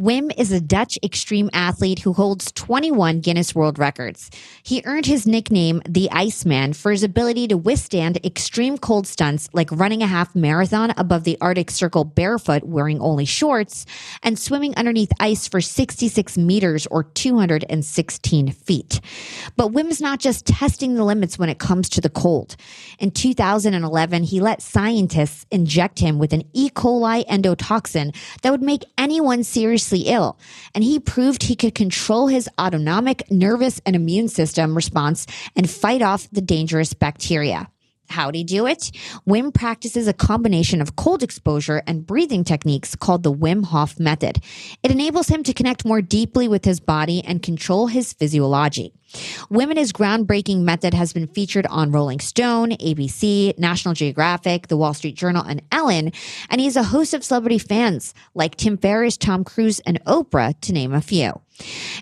Wim is a Dutch extreme athlete who holds 21 Guinness World Records. He earned his nickname, the Iceman, for his ability to withstand extreme cold stunts like running a half marathon above the Arctic Circle barefoot wearing only shorts and swimming underneath ice for 66 meters or 216 feet. But Wim's not just testing the limits when it comes to the cold. In 2011, he let scientists inject him with an E. coli endotoxin that would make anyone see seriously ill, and he proved he could control his autonomic nervous and immune system response and fight off the dangerous bacteria. How'd he do it? Wim practices a combination of cold exposure and breathing techniques called the Wim Hof method. It enables him to connect more deeply with his body and control his physiology. Wim and his groundbreaking method has been featured on Rolling Stone, ABC, National Geographic, The Wall Street Journal, and Ellen, and he's a host of celebrity fans like Tim Ferriss, Tom Cruise, and Oprah, to name a few.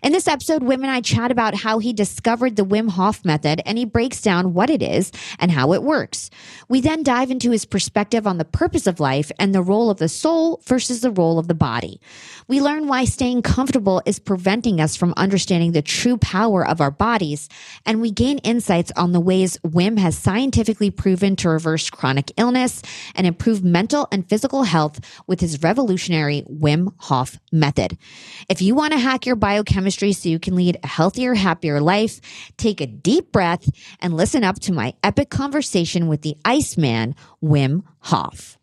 In this episode, Wim and I chat about how he discovered the Wim Hof method and he breaks down what it is and how it works. We then dive into his perspective on the purpose of life and the role of the soul versus the role of the body. We learn why staying comfortable is preventing us from understanding the true power of our bodies, and we gain insights on the ways Wim has scientifically proven to reverse chronic illness and improve mental and physical health with his revolutionary Wim Hof method. If you want to hack your biochemistry so you can lead a healthier, happier life, take a deep breath and listen up to my epic conversation with the Iceman, Wim Hof.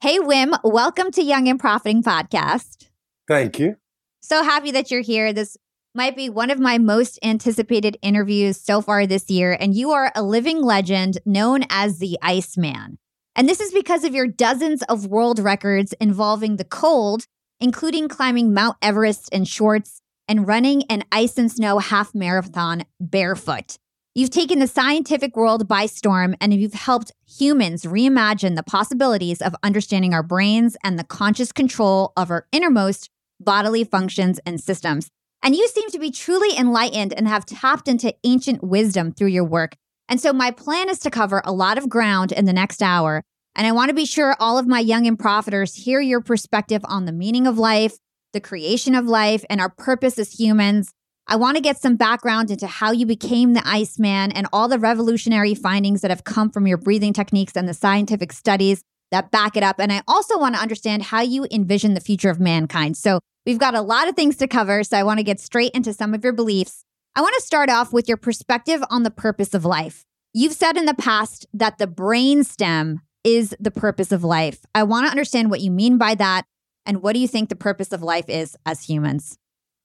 Hey, Wim, welcome to Young and Profiting Podcast. Thank you. So happy that you're here. This might be one of my most anticipated interviews so far this year, and you are a living legend known as the Iceman. And this is because of your dozens of world records involving the cold, including climbing Mount Everest in shorts and running an ice and snow half marathon barefoot. You've taken the scientific world by storm and you've helped humans reimagine the possibilities of understanding our brains and the conscious control of our innermost bodily functions and systems. And you seem to be truly enlightened and have tapped into ancient wisdom through your work. And so, my plan is to cover a lot of ground in the next hour. And I want to be sure all of my young and profiters hear your perspective on the meaning of life, the creation of life, and our purpose as humans. I want to get some background into how you became the Iceman and all the revolutionary findings that have come from your breathing techniques and the scientific studies that back it up. And I also want to understand how you envision the future of mankind. So we've got a lot of things to cover. So I want to get straight into some of your beliefs. I want to start off with your perspective on the purpose of life. You've said in the past that the brain stem is the purpose of life. I want to understand what you mean by that. And what do you think the purpose of life is as humans?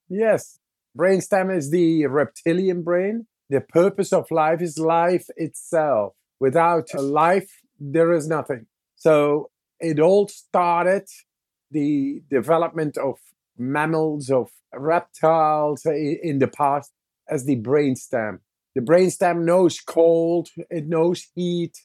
Yes, Brainstem is the reptilian brain. The purpose of life is life itself. Without life, there is nothing. So it all started the development of mammals, of reptiles in the past as the brainstem. The brainstem knows cold, it knows heat,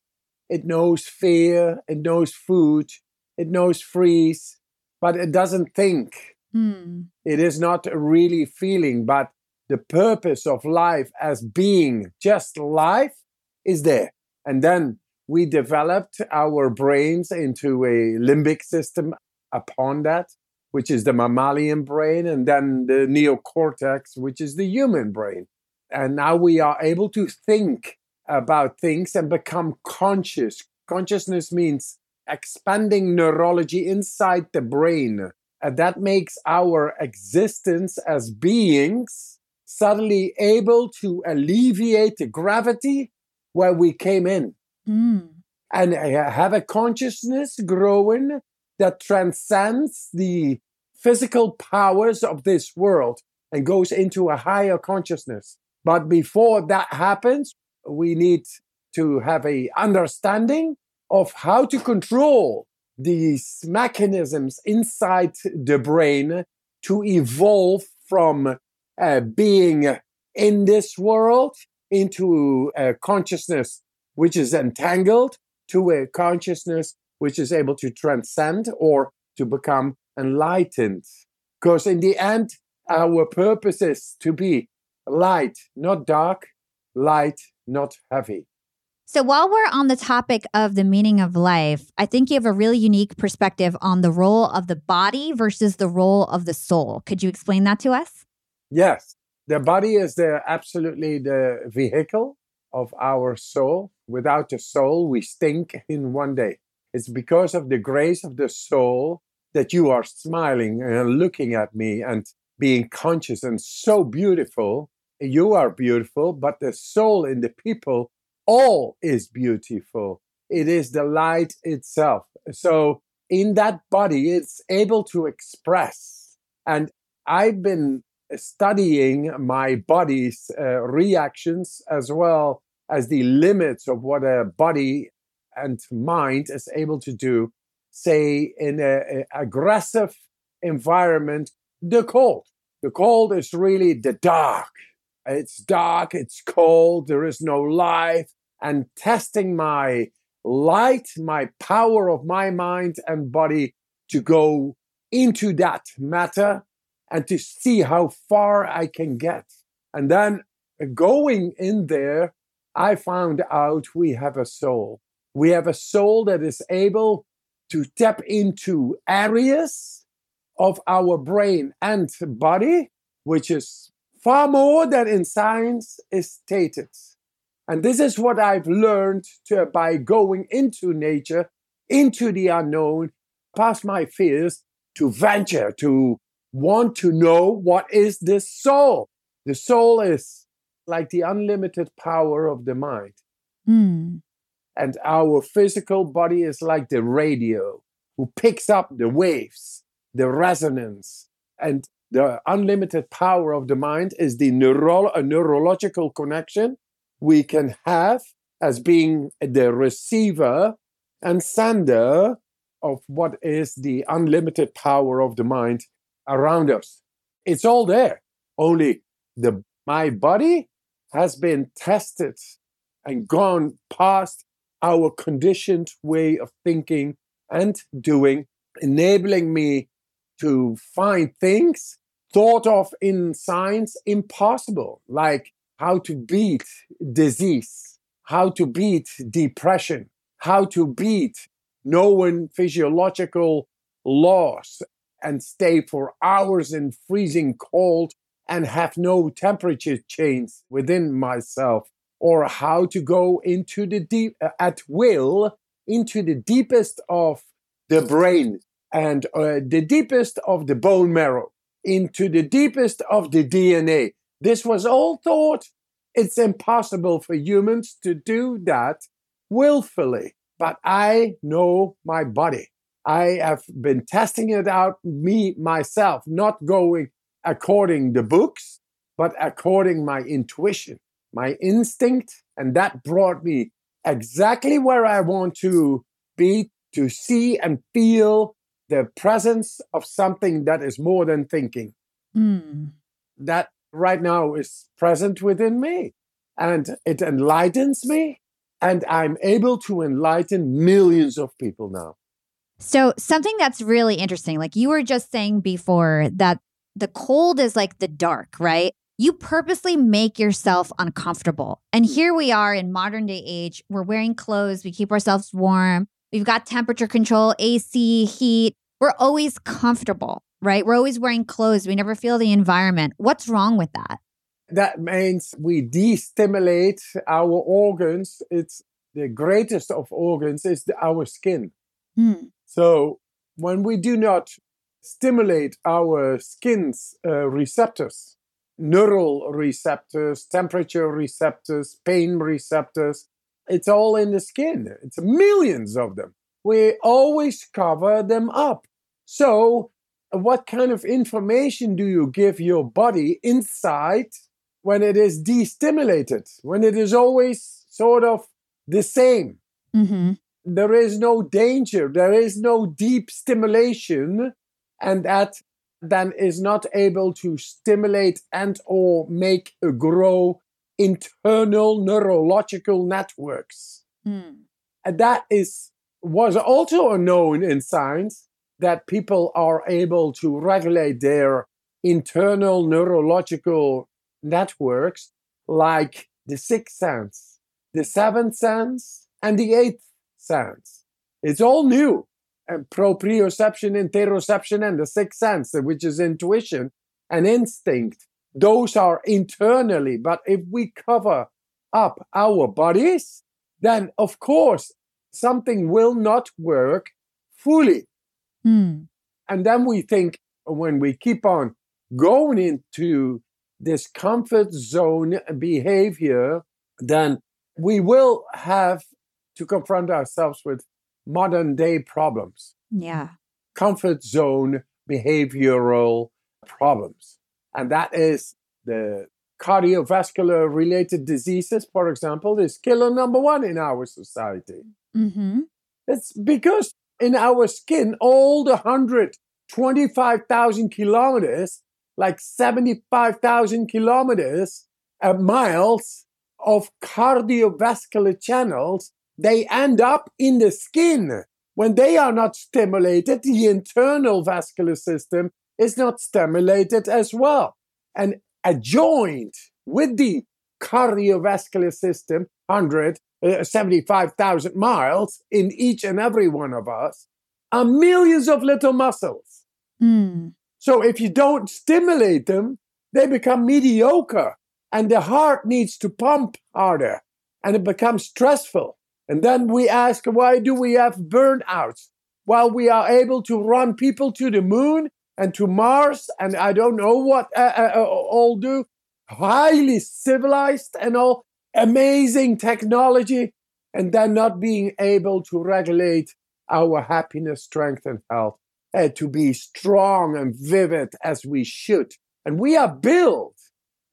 it knows fear, it knows food, it knows freeze, but it doesn't think. Mm. It is not really feeling, but the purpose of life as being just life is there. And then we developed our brains into a limbic system upon that, which is the mammalian brain, and then the neocortex, which is the human brain. And now we are able to think about things and become conscious. Consciousness means expanding neurology inside the brain. And that makes our existence as beings suddenly able to alleviate the gravity where we came in. Mm. And have a consciousness growing that transcends the physical powers of this world and goes into a higher consciousness. But before that happens, we need to have a understanding of how to control these mechanisms inside the brain to evolve from uh, being in this world into a consciousness which is entangled to a consciousness which is able to transcend or to become enlightened. Because in the end, our purpose is to be light, not dark, light, not heavy. So, while we're on the topic of the meaning of life, I think you have a really unique perspective on the role of the body versus the role of the soul. Could you explain that to us? Yes. The body is the absolutely the vehicle of our soul. Without the soul, we stink in one day. It's because of the grace of the soul that you are smiling and looking at me and being conscious and so beautiful. You are beautiful, but the soul in the people all is beautiful. It is the light itself. So in that body, it's able to express. And I've been studying my body's uh, reactions as well as the limits of what a body and mind is able to do, say, in an aggressive environment, the cold. The cold is really the dark. It's dark, it's cold, there is no life. And testing my light, my power of my mind and body to go into that matter and to see how far I can get. And then going in there, I found out we have a soul. We have a soul that is able to tap into areas of our brain and body, which is far more than in science is stated. And this is what I've learned to, by going into nature, into the unknown, past my fears, to venture, to want to know what is this soul. The soul is like the unlimited power of the mind. Mm. And our physical body is like the radio who picks up the waves, the resonance. And the unlimited power of the mind is the neuro- neurological connection we can have as being the receiver and sender of what is the unlimited power of the mind around us. It's all there. Only the my body has been tested and gone past our conditioned way of thinking and doing, enabling me to find things thought of in science impossible, like how to beat disease, how to beat depression, how to beat known physiological laws and stay for hours in freezing cold and have no temperature change within myself, or how to go into the deep uh, at will into the deepest of the brain and uh, the deepest of the bone marrow, into the deepest of the DNA. This was all thought. It's impossible for humans to do that willfully, but I know my body. I have been testing it out me myself, not going according the books, but according my intuition, my instinct, and that brought me exactly where I want to be to see and feel the presence of something that is more than thinking. Mm. That right now is present within me and it enlightens me and I'm able to enlighten millions of people now. So, something that's really interesting, like you were just saying before, that the cold is like the dark, right? You purposely make yourself uncomfortable. And here we are in modern day age. We're wearing clothes, we keep ourselves warm, we've got temperature control, AC, heat. We're always comfortable, right? We're always wearing clothes. We never feel the environment. What's wrong with that? that means we destimulate our organs. It's the greatest of organs is the, our skin. Hmm. So when we do not stimulate our skin's uh, receptors, neural receptors, temperature receptors, pain receptors, it's all in the skin. It's millions of them. We always cover them up. So, what kind of information do you give your body inside when it is destimulated, when it is always sort of the same? Mm-hmm. There is no danger, there is no deep stimulation, and that then is not able to stimulate and or make a grow internal neurological networks. And that is was also unknown in science that people are able to regulate their internal neurological networks like the sixth sense, the seventh sense, and the eighth sense. It's all new. And proprioception, interoception, and the sixth sense, which is intuition and instinct. Those are internally. But if we cover up our bodies, then of course something will not work fully. Hmm. And then we think when we keep on going into this comfort zone behavior, then we will have to confront ourselves with modern day problems, Yeah. comfort zone behavioral problems. And that is the cardiovascular related diseases, for example, is killer number one in our society. Mm-hmm. It's because in our skin, all the 125,000 kilometers, like 75,000 kilometers, uh, miles of cardiovascular channels, they end up in the skin. When they are not stimulated, the internal vascular system is not stimulated as well. And adjoined with the cardiovascular system, 175,000 miles in each and every one of us, are millions of little muscles. Hmm. So if you don't stimulate them, they become mediocre and the heart needs to pump harder and it becomes stressful. And then we ask, why do we have burnouts? While we are able to run people to the moon and to Mars, and I don't know what uh, uh, uh, all do, highly civilized and all amazing technology, and then not being able to regulate our happiness, strength, and health, uh, to be strong and vivid as we should. And we are built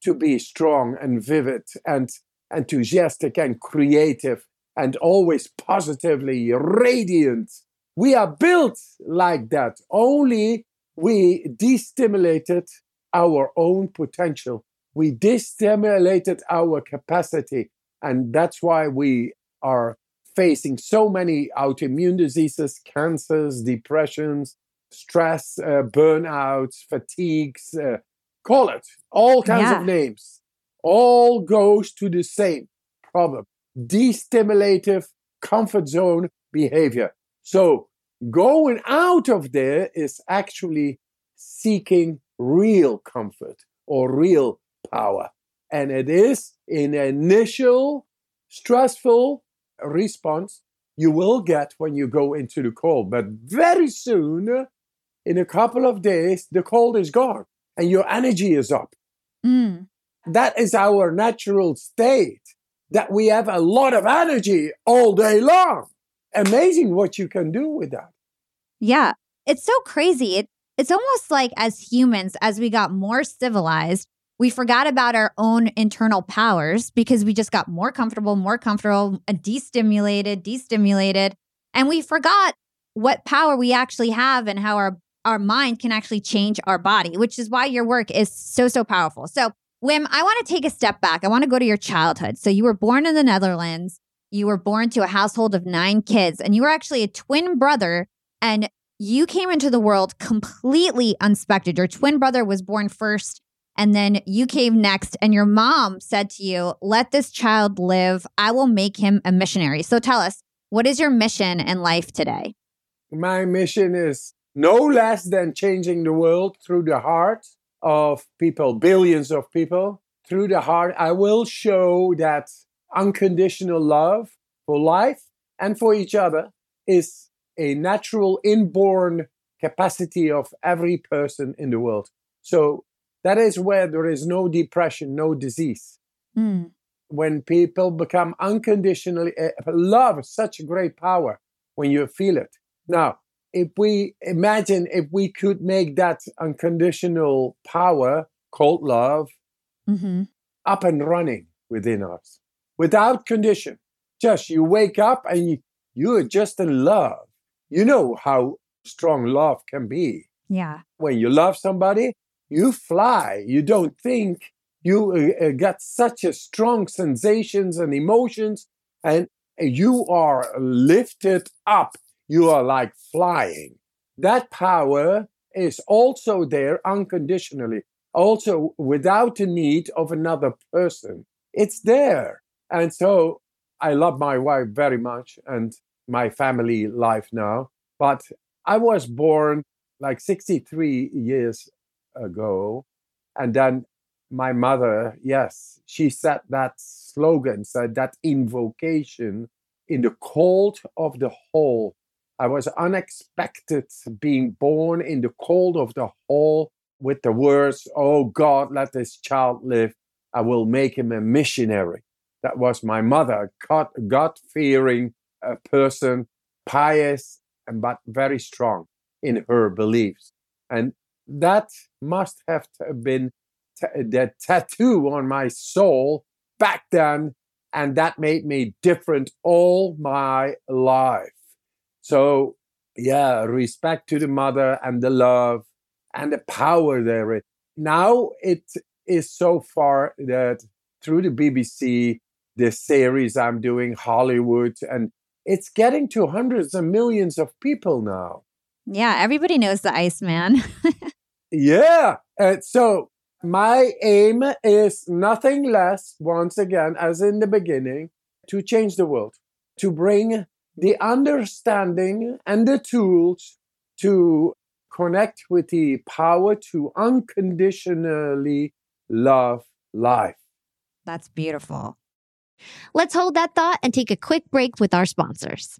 to be strong and vivid and enthusiastic and creative and always positively radiant. We are built like that. Only we destimulated our own potential. We destimulated our capacity. And that's why we are facing so many autoimmune diseases, cancers, depressions, stress, uh, burnouts, fatigues, uh, call it all kinds Yeah. of names. All goes to the same problem destimulative comfort zone behavior. So going out of there is actually seeking real comfort or real power. And it is an initial stressful response you will get when you go into the cold. But very soon, in a couple of days, the cold is gone and your energy is up. Hmm. That is our natural state, that we have a lot of energy all day long. Amazing what you can do with that. Yeah. It's so crazy. It, it's almost like as humans, as we got more civilized, we forgot about our own internal powers because we just got more comfortable, more comfortable, uh, destimulated, destimulated. And we forgot what power we actually have and how our, our mind can actually change our body, which is why your work is so, so powerful. So, Wim, I want to take a step back. I want to go to your childhood. So, you were born in the Netherlands. You were born to a household of nine kids, and you were actually a twin brother. And you came into the world completely unexpected. Your twin brother was born first, and then you came next. And your mom said to you, Let this child live. I will make him a missionary. So tell us, what is your mission in life today? My mission is no less than changing the world through the heart of people, billions of people, through the heart, I will show that unconditional love for life and for each other is a natural inborn capacity of every person in the world. So that is where there is no depression, no disease. Mm. When people become unconditionally, uh, love such a great power when you feel it. Now, if we imagine if we could make that unconditional power called love mm-hmm. up and running within us without condition, just you wake up and you, you're just in love. You know how strong love can be. Yeah. When you love somebody, you fly. You don't think. You uh, uh get such a strong sensations and emotions, and you are lifted up. You are like flying. That power is also there unconditionally, also without the need of another person. It's there. And so I love my wife very much and my family life now. But I was born like 63 years ago. And then my mother, yes, she said that slogan, said that invocation in the cold of the hall. I was unexpected being born in the cold of the hall with the words, Oh God, let this child live. I will make him a missionary. That was my mother, God fearing uh, person, pious, and but very strong in her beliefs. And that must have been t- the tattoo on my soul back then. And that made me different all my life. So, yeah, respect to the mother and the love and the power there. Now it is so far that through the BBC, the series I'm doing, Hollywood, and it's getting to hundreds of millions of people now. Yeah, everybody knows the Iceman. yeah. And so my aim is nothing less, once again, as in the beginning, to change the world, to bring the understanding and the tools to connect with the power to unconditionally love life. That's beautiful. Let's hold that thought and take a quick break with our sponsors.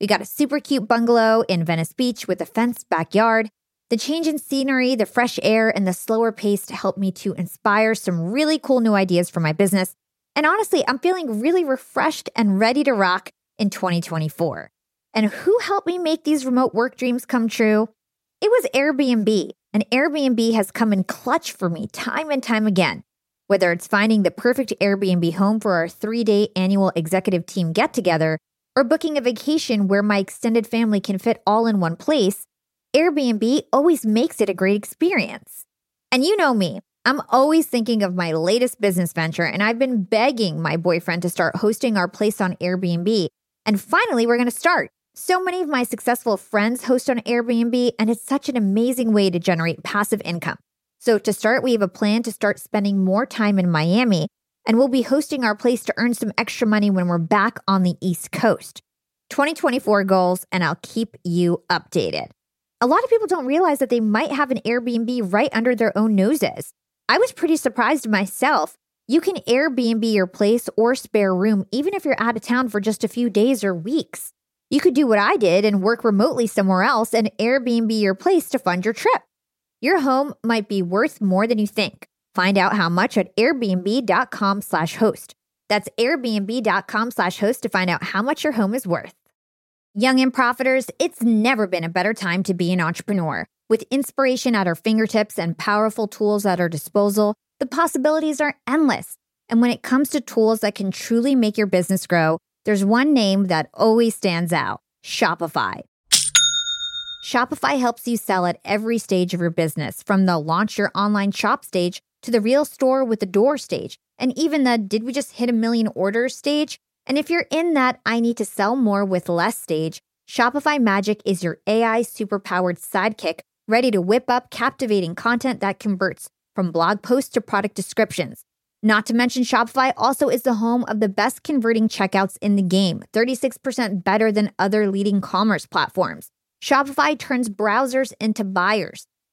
We got a super cute bungalow in Venice Beach with a fenced backyard. The change in scenery, the fresh air, and the slower pace helped me to inspire some really cool new ideas for my business. And honestly, I'm feeling really refreshed and ready to rock in 2024. And who helped me make these remote work dreams come true? It was Airbnb. And Airbnb has come in clutch for me time and time again. Whether it's finding the perfect Airbnb home for our three day annual executive team get together or booking a vacation where my extended family can fit all in one place, Airbnb always makes it a great experience. And you know me, I'm always thinking of my latest business venture, and I've been begging my boyfriend to start hosting our place on Airbnb. And finally, we're going to start. So many of my successful friends host on Airbnb, and it's such an amazing way to generate passive income. So, to start, we have a plan to start spending more time in Miami, and we'll be hosting our place to earn some extra money when we're back on the East Coast. 2024 goals, and I'll keep you updated. A lot of people don't realize that they might have an Airbnb right under their own noses. I was pretty surprised myself. You can Airbnb your place or spare room even if you're out of town for just a few days or weeks. You could do what I did and work remotely somewhere else and Airbnb your place to fund your trip. Your home might be worth more than you think. Find out how much at airbnb.com slash host. That's airbnb.com slash host to find out how much your home is worth. Young and profiters, it's never been a better time to be an entrepreneur. With inspiration at our fingertips and powerful tools at our disposal, the possibilities are endless. And when it comes to tools that can truly make your business grow, there's one name that always stands out Shopify. Shopify helps you sell at every stage of your business, from the launch your online shop stage to the real store with the door stage, and even the did we just hit a million orders stage? And if you're in that I need to sell more with less stage, Shopify Magic is your AI superpowered sidekick ready to whip up captivating content that converts from blog posts to product descriptions. Not to mention, Shopify also is the home of the best converting checkouts in the game, 36% better than other leading commerce platforms. Shopify turns browsers into buyers.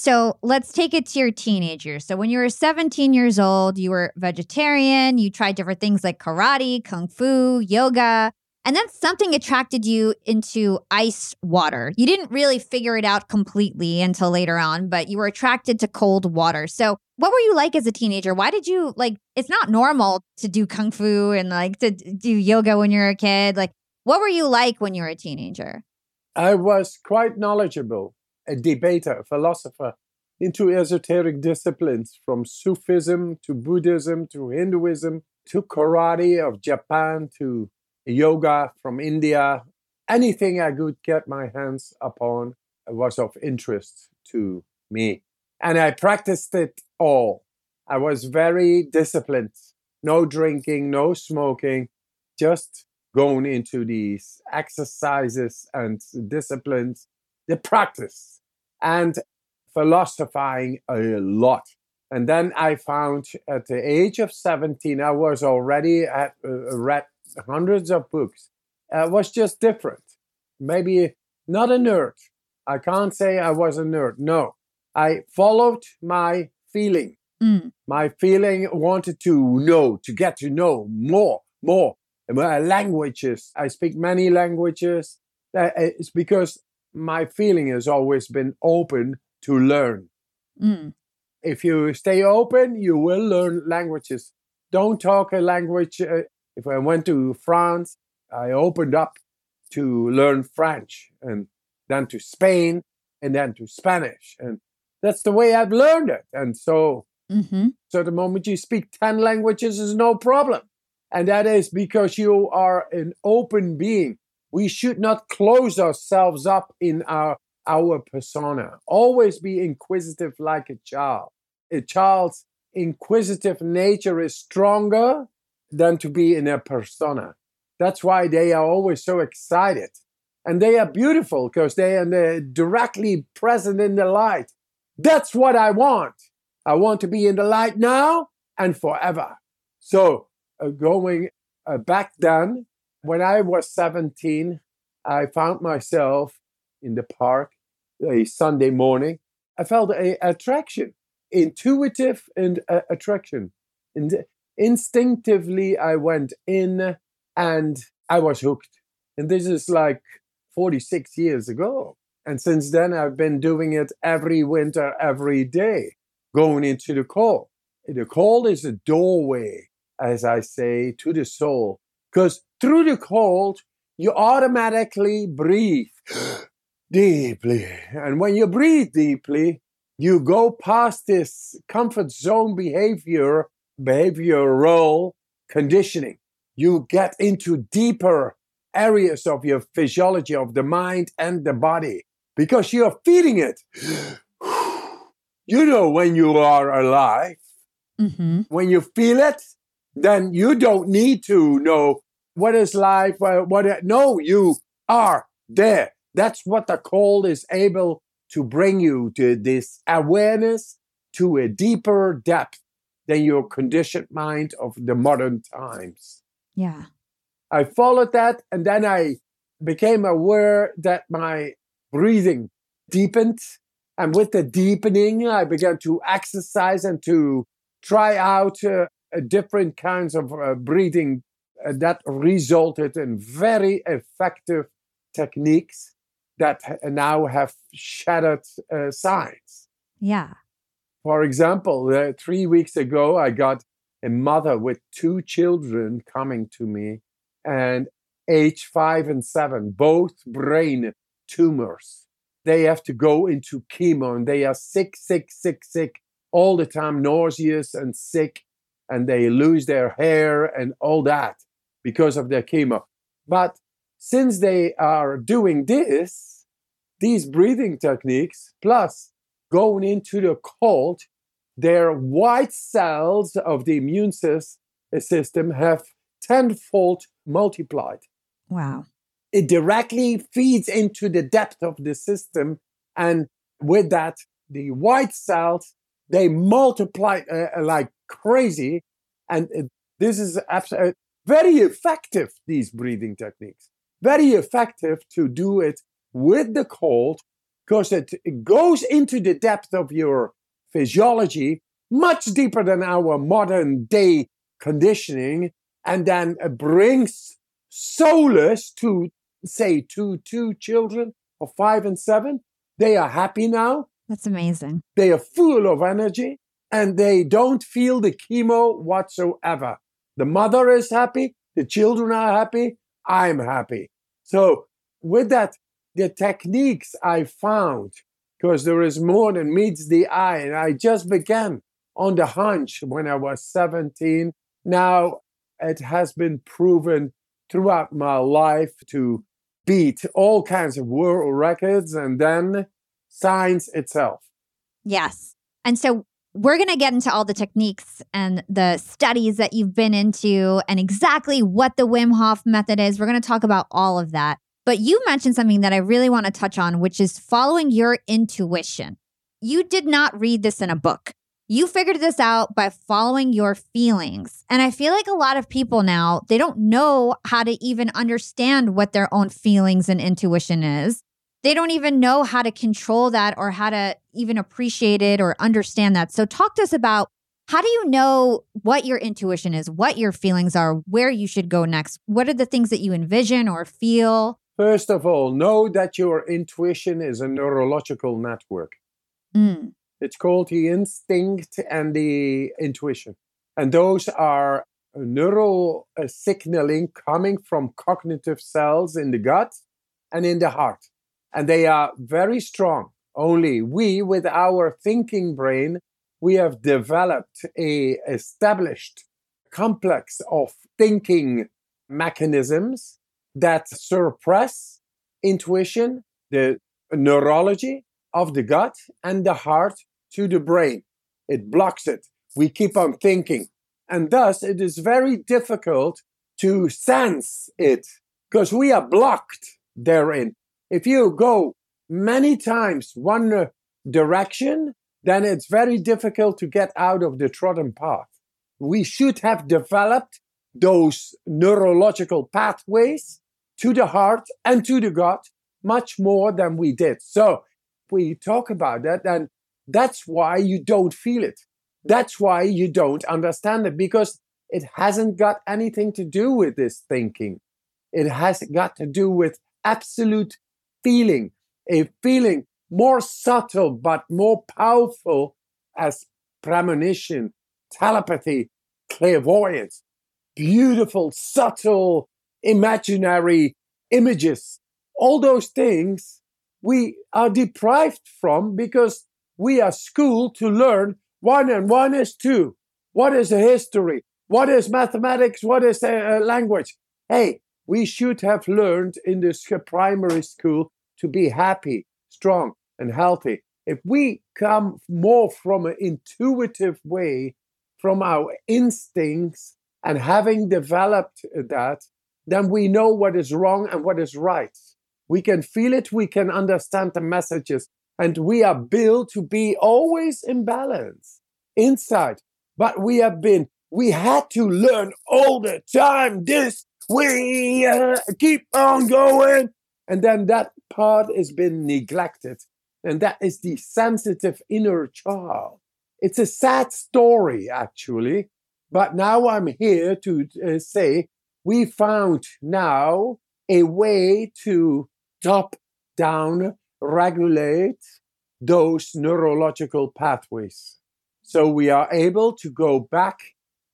So let's take it to your teenagers. So when you were 17 years old, you were vegetarian, you tried different things like karate, kung fu, yoga, and then something attracted you into ice water. You didn't really figure it out completely until later on, but you were attracted to cold water. So, what were you like as a teenager? Why did you like it's not normal to do kung fu and like to do yoga when you're a kid? Like, what were you like when you were a teenager? I was quite knowledgeable, a debater, a philosopher into esoteric disciplines from Sufism to Buddhism to Hinduism to karate of Japan to yoga from India, anything I could get my hands upon was of interest to me. And I practiced it all. I was very disciplined. No drinking, no smoking, just going into these exercises and disciplines, the practice and philosophizing a lot. And then I found at the age of 17, I was already at, uh, read hundreds of books. Uh, was just different. Maybe not a nerd. I can't say I was a nerd. No, I followed my feeling. Mm. My feeling wanted to know, to get to know more, more. Languages, I speak many languages. Uh, it's because my feeling has always been open to learn. Mm. If you stay open, you will learn languages. Don't talk a language uh, if I went to France, I opened up to learn French and then to Spain and then to Spanish. And that's the way I've learned it. And so, mm-hmm. so the moment you speak 10 languages is no problem. And that is because you are an open being. We should not close ourselves up in our, our persona. Always be inquisitive like a child. A child's inquisitive nature is stronger than to be in a persona. That's why they are always so excited. And they are beautiful because they are directly present in the light. That's what I want. I want to be in the light now and forever. So, uh, going uh, back then, when I was 17, I found myself in the park a Sunday morning. I felt a attraction, intuitive and uh, attraction. And instinctively I went in and I was hooked. And this is like 46 years ago. And since then, I've been doing it every winter, every day, going into the cold. The cold is a doorway, as I say, to the soul. Because through the cold, you automatically breathe deeply. And when you breathe deeply, you go past this comfort zone behavior behavioral conditioning. You get into deeper areas of your physiology of the mind and the body because you're feeding it. you know when you are alive. Mm-hmm. When you feel it, then you don't need to know what is life. What no, you are there. That's what the cold is able to bring you to this awareness to a deeper depth than your conditioned mind of the modern times. Yeah. I followed that and then I became aware that my breathing deepened. And with the deepening, I began to exercise and to try out uh, different kinds of uh, breathing that resulted in very effective techniques that now have shattered uh, science. Yeah. For example, uh, three weeks ago, I got a mother with two children coming to me, and age five and seven, both brain tumors. They have to go into chemo and they are sick, sick, sick, sick all the time, nauseous and sick, and they lose their hair and all that because of their chemo. But since they are doing this, these breathing techniques, plus going into the cold, their white cells of the immune system have tenfold multiplied. Wow. It directly feeds into the depth of the system. And with that, the white cells, they multiply uh, like crazy. And this is absolutely very effective, these breathing techniques. Very effective to do it with the cold because it, it goes into the depth of your physiology much deeper than our modern day conditioning and then brings solace to say two two children of five and seven. They are happy now. That's amazing. They are full of energy and they don't feel the chemo whatsoever the mother is happy the children are happy i'm happy so with that the techniques i found because there is more than meets the eye and i just began on the hunch when i was 17 now it has been proven throughout my life to beat all kinds of world records and then science itself. Yes. And so we're going to get into all the techniques and the studies that you've been into and exactly what the Wim Hof method is. We're going to talk about all of that. But you mentioned something that I really want to touch on, which is following your intuition. You did not read this in a book. You figured this out by following your feelings. And I feel like a lot of people now, they don't know how to even understand what their own feelings and intuition is. They don't even know how to control that or how to even appreciate it or understand that. So, talk to us about how do you know what your intuition is, what your feelings are, where you should go next? What are the things that you envision or feel? First of all, know that your intuition is a neurological network. Mm. It's called the instinct and the intuition. And those are neural uh, signaling coming from cognitive cells in the gut and in the heart. And they are very strong. Only we, with our thinking brain, we have developed a established complex of thinking mechanisms that suppress intuition, the neurology of the gut and the heart to the brain. It blocks it. We keep on thinking. And thus, it is very difficult to sense it because we are blocked therein. If you go many times one uh, direction, then it's very difficult to get out of the trodden path. We should have developed those neurological pathways to the heart and to the gut much more than we did. So we talk about that, and that's why you don't feel it. That's why you don't understand it because it hasn't got anything to do with this thinking. It has got to do with absolute feeling, a feeling more subtle but more powerful as premonition, telepathy, clairvoyance, beautiful, subtle, imaginary images. All those things we are deprived from because we are schooled to learn one and one is two. What is a history? What is mathematics? What is a, uh, language? Hey, we should have learned in this primary school to be happy, strong, and healthy. If we come more from an intuitive way, from our instincts, and having developed that, then we know what is wrong and what is right. We can feel it, we can understand the messages, and we are built to be always in balance inside. But we have been, we had to learn all the time this. We uh, keep on going. And then that part has been neglected. And that is the sensitive inner child. It's a sad story, actually. But now I'm here to uh, say we found now a way to top down regulate those neurological pathways. So we are able to go back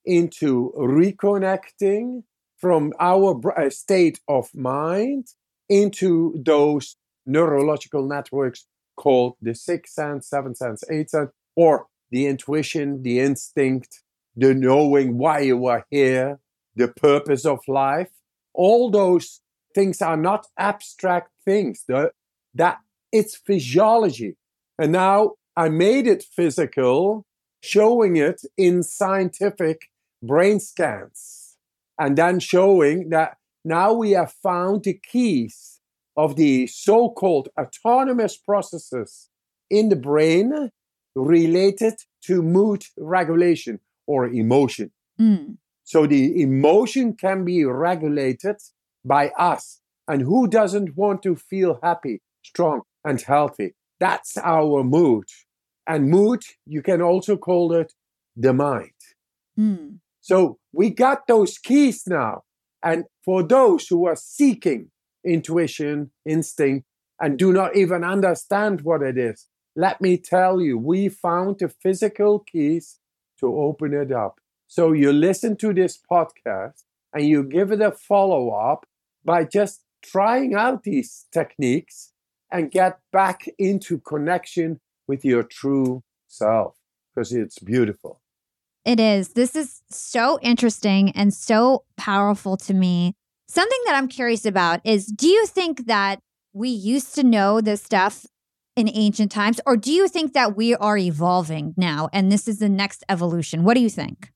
into reconnecting from our uh, state of mind into those neurological networks called the sixth sense, seventh sense, eighth sense, or the intuition, the instinct, the knowing why you are here, the purpose of life. All those things are not abstract things. The, that it's physiology. And now I made it physical, showing it in scientific brain scans, and then showing that now we have found the keys of the so called autonomous processes in the brain related to mood regulation or emotion. Mm. So the emotion can be regulated by us. And who doesn't want to feel happy, strong, and healthy? That's our mood. And mood, you can also call it the mind. Mm. So we got those keys now. And for those who are seeking intuition, instinct, and do not even understand what it is, let me tell you, we found the physical keys to open it up. So you listen to this podcast and you give it a follow up by just trying out these techniques and get back into connection with your true self because it's beautiful. It is. This is so interesting and so powerful to me. Something that I'm curious about is do you think that we used to know this stuff in ancient times, or do you think that we are evolving now and this is the next evolution? What do you think?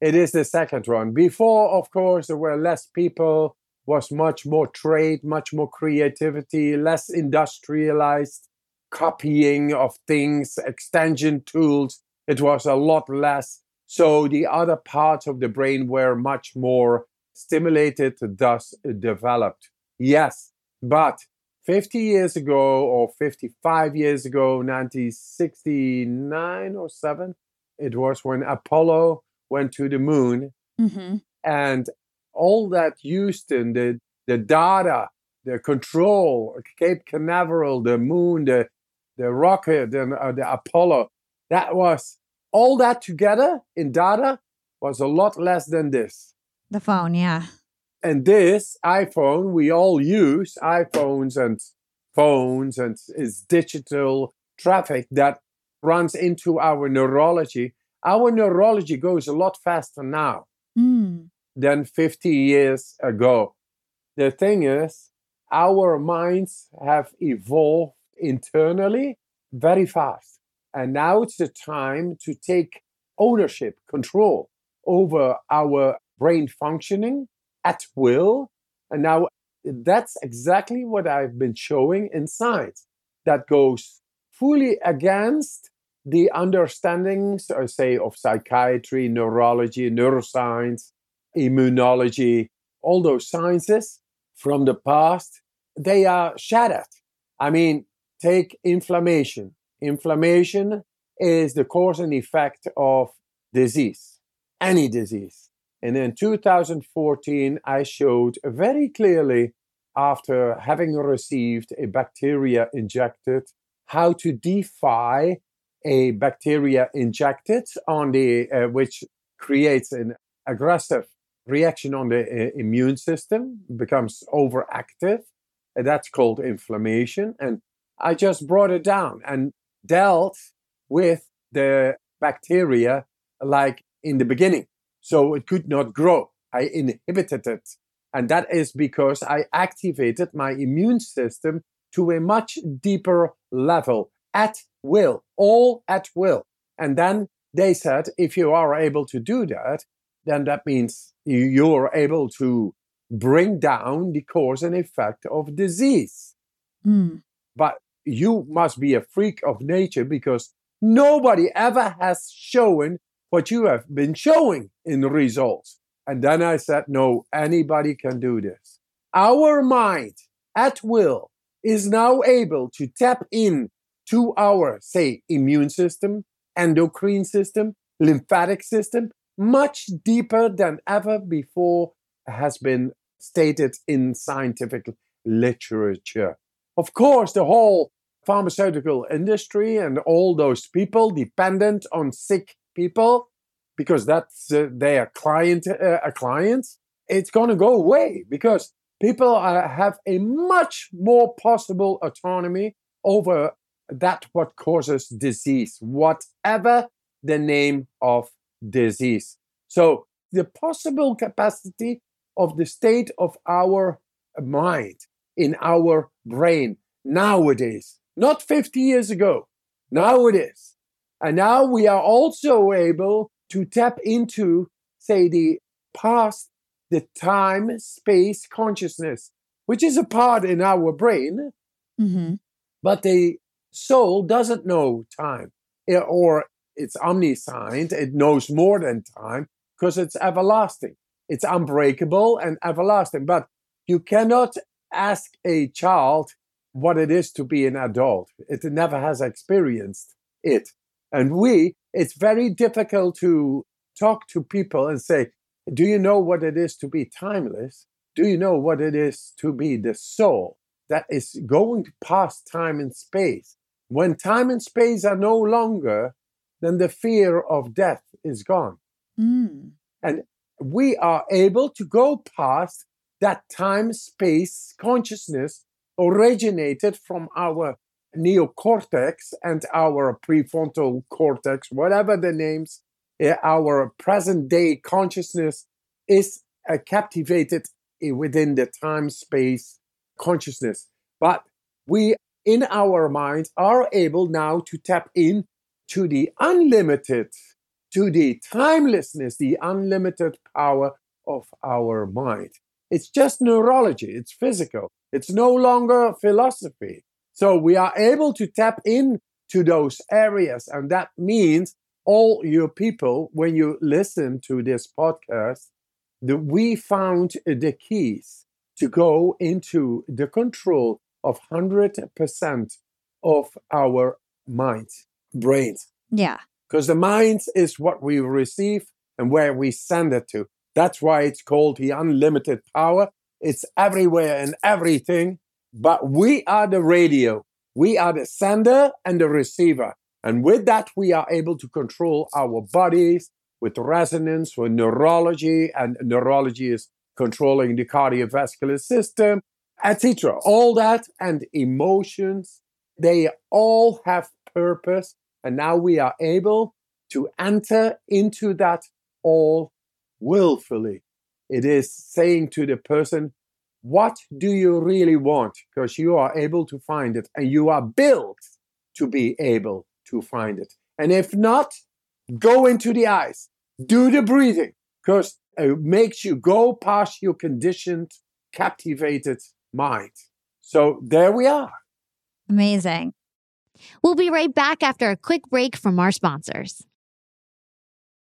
It is the second one. Before, of course, there were less people, was much more trade, much more creativity, less industrialized copying of things, extension tools. It was a lot less. So the other parts of the brain were much more stimulated, thus developed. Yes, but 50 years ago or 55 years ago, 1969 or 7, it was when Apollo went to the moon. Mm-hmm. And all that Houston, the, the data, the control, Cape Canaveral, the moon, the, the rocket, and uh, the Apollo, that was all that together in data was a lot less than this. The phone, yeah. And this iPhone, we all use iPhones and phones, and it's digital traffic that runs into our neurology. Our neurology goes a lot faster now mm. than 50 years ago. The thing is, our minds have evolved internally very fast. And now it's the time to take ownership, control over our brain functioning at will. And now that's exactly what I've been showing in science that goes fully against the understandings, uh, say, of psychiatry, neurology, neuroscience, immunology, all those sciences from the past, they are shattered. I mean, take inflammation. Inflammation is the cause and effect of disease, any disease. And in 2014, I showed very clearly, after having received a bacteria injected, how to defy a bacteria injected on the uh, which creates an aggressive reaction on the uh, immune system, becomes overactive. That's called inflammation. And I just brought it down and dealt with the bacteria like in the beginning so it could not grow. I inhibited it. And that is because I activated my immune system to a much deeper level at will, all at will. And then they said, if you are able to do that, then that means you're able to bring down the cause and effect of disease. Mm. But you must be a freak of nature because nobody ever has shown what you have been showing in results. And then I said, no, anybody can do this. Our mind at will is now able to tap in to our, say, immune system, endocrine system, lymphatic system, much deeper than ever before has been stated in scientific literature. Of course, the whole pharmaceutical industry and all those people dependent on sick people because that's uh, their client uh, clients it's going to go away because people are, have a much more possible autonomy over that what causes disease whatever the name of disease. So the possible capacity of the state of our mind in our brain nowadays not 50 years ago now it is and now we are also able to tap into, say, the past, the time space consciousness, which is a part in our brain, mm-hmm. but the soul doesn't know time or it's omniscient. It knows more than time because it's everlasting. It's unbreakable and everlasting. But you cannot ask a child what it is to be an adult. It never has experienced it. And we, it's very difficult to talk to people and say, Do you know what it is to be timeless? Do you know what it is to be the soul that is going past time and space? When time and space are no longer, then the fear of death is gone. Mm. And we are able to go past that time space consciousness originated from our neocortex and our prefrontal cortex, whatever the names, eh, our present day consciousness is uh, captivated within the time space consciousness. But we, in our mind, are able now to tap in to the unlimited, to the timelessness, the unlimited power of our mind. It's just neurology, it's physical, it's no longer philosophy. So we are able to tap in to those areas. And that means all your people, when you listen to this podcast, that we found the keys to go into the control of 100% of our minds, brains. Yeah. Because the mind is what we receive and where we send it to. That's why it's called the unlimited power. It's everywhere and everything. But we are the radio. We are the sender and the receiver. And with that, we are able to control our bodies with resonance, with neurology, and neurology is controlling the cardiovascular system, etc. All that and emotions, they all have purpose. And now we are able to enter into that all willfully. It is saying to the person, what do you really want? Because you are able to find it and you are built to be able to find it. And if not, go into the eyes, do the breathing, because it makes you go past your conditioned, captivated mind. So there we are. Amazing. We'll be right back after a quick break from our sponsors.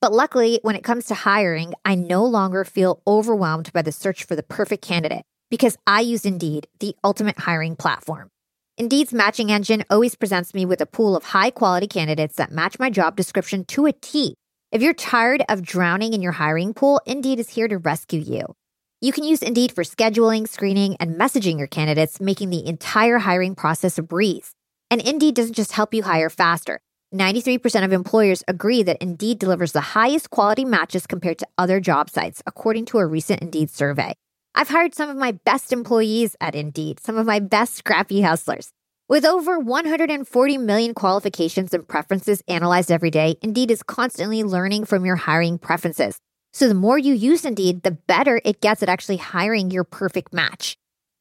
But luckily, when it comes to hiring, I no longer feel overwhelmed by the search for the perfect candidate because I use Indeed, the ultimate hiring platform. Indeed's matching engine always presents me with a pool of high quality candidates that match my job description to a T. If you're tired of drowning in your hiring pool, Indeed is here to rescue you. You can use Indeed for scheduling, screening, and messaging your candidates, making the entire hiring process a breeze. And Indeed doesn't just help you hire faster. 93% of employers agree that Indeed delivers the highest quality matches compared to other job sites, according to a recent Indeed survey. I've hired some of my best employees at Indeed, some of my best scrappy hustlers. With over 140 million qualifications and preferences analyzed every day, Indeed is constantly learning from your hiring preferences. So the more you use Indeed, the better it gets at actually hiring your perfect match.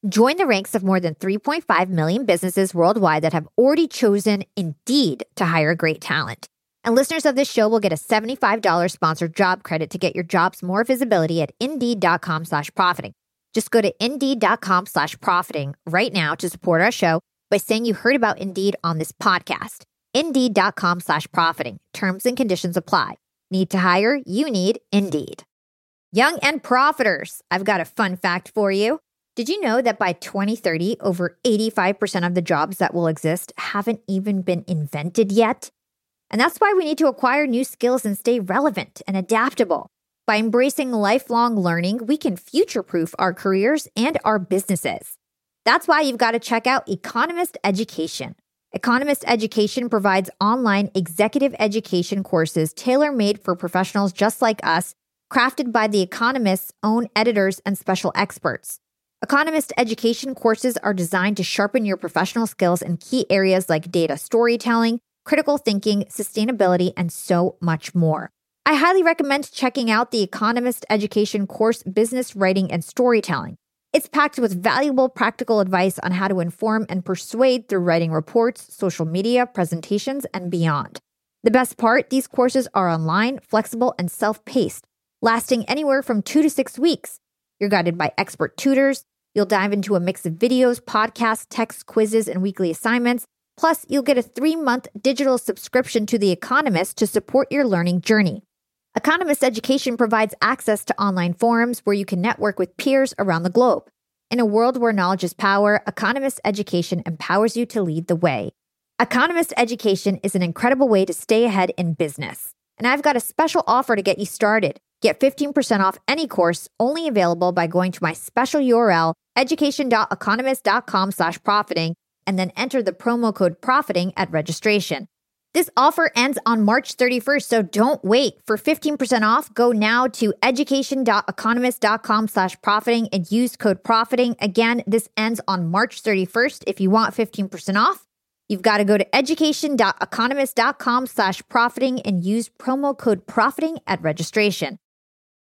Join the ranks of more than 3.5 million businesses worldwide that have already chosen Indeed to hire great talent. And listeners of this show will get a $75 sponsored job credit to get your jobs more visibility at Indeed.com slash profiting. Just go to Indeed.com slash profiting right now to support our show by saying you heard about Indeed on this podcast. Indeed.com slash profiting. Terms and conditions apply. Need to hire? You need Indeed. Young and profiters, I've got a fun fact for you. Did you know that by 2030, over 85% of the jobs that will exist haven't even been invented yet? And that's why we need to acquire new skills and stay relevant and adaptable. By embracing lifelong learning, we can future proof our careers and our businesses. That's why you've got to check out Economist Education. Economist Education provides online executive education courses tailor made for professionals just like us, crafted by The Economist's own editors and special experts. Economist Education courses are designed to sharpen your professional skills in key areas like data storytelling, critical thinking, sustainability, and so much more. I highly recommend checking out the Economist Education course, Business Writing and Storytelling. It's packed with valuable practical advice on how to inform and persuade through writing reports, social media, presentations, and beyond. The best part these courses are online, flexible, and self paced, lasting anywhere from two to six weeks. You're guided by expert tutors. You'll dive into a mix of videos, podcasts, text quizzes, and weekly assignments. Plus, you'll get a three month digital subscription to The Economist to support your learning journey. Economist Education provides access to online forums where you can network with peers around the globe. In a world where knowledge is power, Economist Education empowers you to lead the way. Economist Education is an incredible way to stay ahead in business. And I've got a special offer to get you started. Get 15% off any course only available by going to my special URL, education.economist.com slash profiting, and then enter the promo code profiting at registration. This offer ends on March 31st, so don't wait. For 15% off, go now to education.economist.com slash profiting and use code profiting. Again, this ends on March 31st. If you want 15% off, you've got to go to education.economist.com slash profiting and use promo code profiting at registration.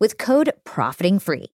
with code profiting free.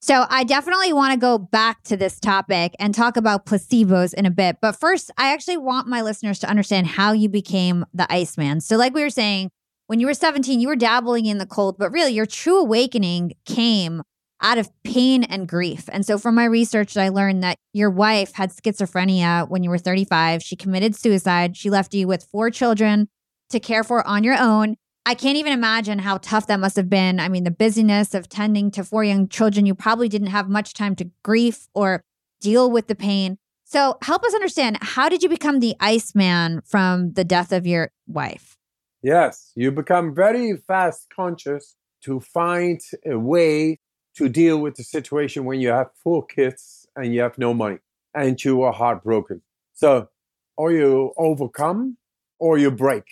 So, I definitely want to go back to this topic and talk about placebos in a bit. But first, I actually want my listeners to understand how you became the Iceman. So, like we were saying, when you were 17, you were dabbling in the cold, but really your true awakening came out of pain and grief. And so, from my research, I learned that your wife had schizophrenia when you were 35. She committed suicide. She left you with four children to care for on your own. I can't even imagine how tough that must have been. I mean, the busyness of tending to four young children, you probably didn't have much time to grief or deal with the pain. So, help us understand how did you become the Iceman from the death of your wife? Yes, you become very fast conscious to find a way to deal with the situation when you have four kids and you have no money and you are heartbroken. So, or you overcome or you break.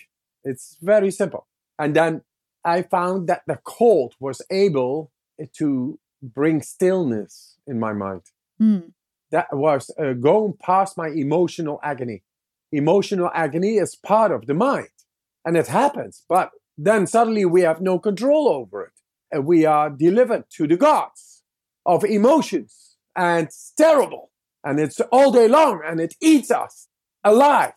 It's very simple. And then I found that the cold was able to bring stillness in my mind. Mm. That was uh, going past my emotional agony. Emotional agony is part of the mind and it happens, but then suddenly we have no control over it. And we are delivered to the gods of emotions and it's terrible. And it's all day long and it eats us alive.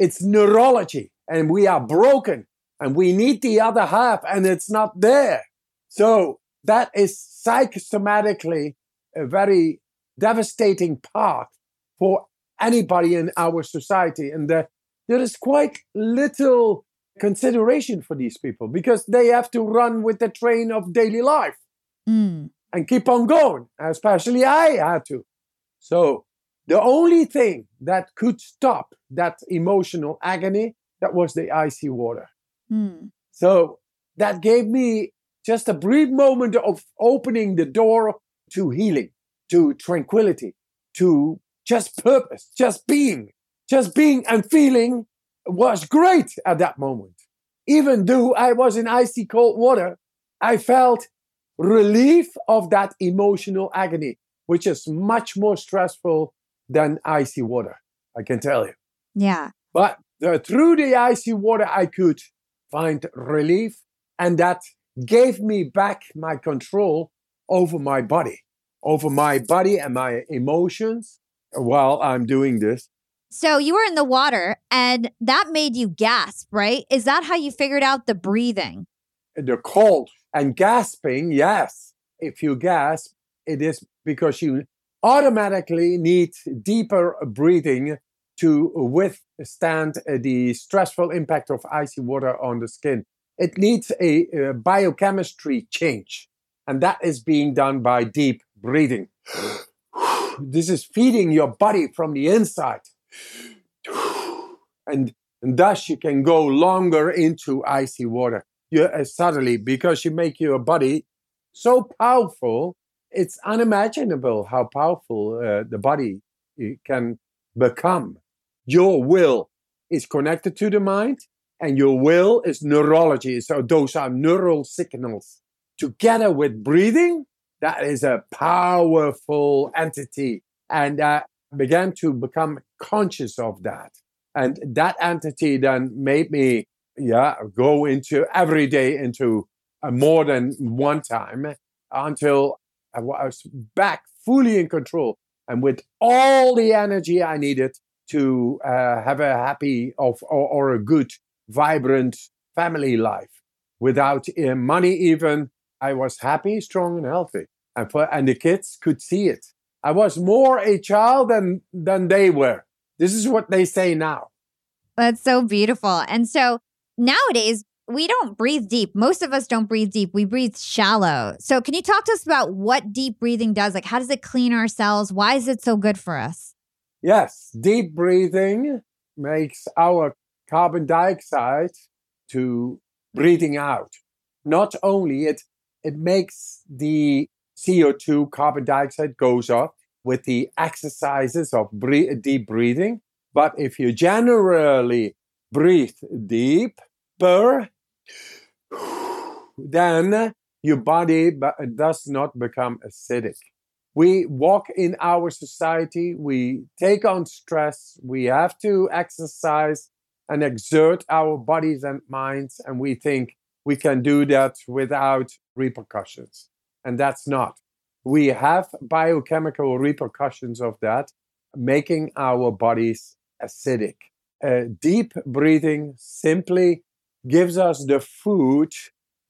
It's neurology and we are broken and we need the other half and it's not there. So that is psychosomatically a very devastating part for anybody in our society. And there is quite little consideration for these people because they have to run with the train of daily life mm. and keep on going, especially I had to. So the only thing that could stop that emotional agony that was the icy water. Mm. So that gave me just a brief moment of opening the door to healing, to tranquility, to just purpose, just being, just being and feeling was great at that moment. Even though I was in icy cold water, I felt relief of that emotional agony, which is much more stressful than icy water. I can tell you. Yeah. But the, through the icy water, I could find relief, and that gave me back my control over my body, over my body and my emotions while I'm doing this. So you were in the water and that made you gasp, right? Is that how you figured out the breathing? The cold and gasping, yes. If you gasp, it is because you automatically need deeper breathing to withstand the stressful impact of icy water on the skin. It needs a, a biochemistry change, and that is being done by deep breathing. this is feeding your body from the inside. And, and thus you can go longer into icy water. You uh, suddenly, because you make your body so powerful, it's unimaginable how powerful uh, the body can become. Your will is connected to the mind, and your will is neurology. So those are neural signals. Together with breathing, that is a powerful entity. And I began to become conscious of that. And that entity then made me, yeah, go into every day into uh, more than one time until I was back fully in control and with all the energy I needed to uh, have a happy of, or, or, a good, vibrant family life. Without uh, money, even I was happy, strong, and healthy, and for, and the kids could see it. I was more a child than than they were. This is what they say now. That's so beautiful. And so nowadays, we don't breathe deep. Most of us don't breathe deep. We breathe shallow. So, can you talk to us about what deep breathing does? Like, how does it clean our cells? Why is it so good for us? Yes, deep breathing makes our carbon dioxide to breathing out. Not only it it makes the CO2 carbon dioxide goes up with the exercises of deep breathing, but if you generally breathe deep, deeper, then your body does not become acidic. We walk in our society, we take on stress, we have to exercise and exert our bodies and minds, and we think we can do that without repercussions. And that's not. We have biochemical repercussions of that, making our bodies acidic. Uh, deep breathing simply gives us the food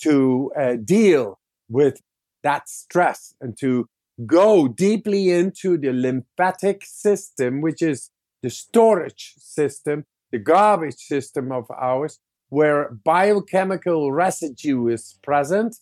to uh, deal with that stress and to go deeply into the lymphatic system, which is the storage system, the garbage system of ours, where biochemical residue is present.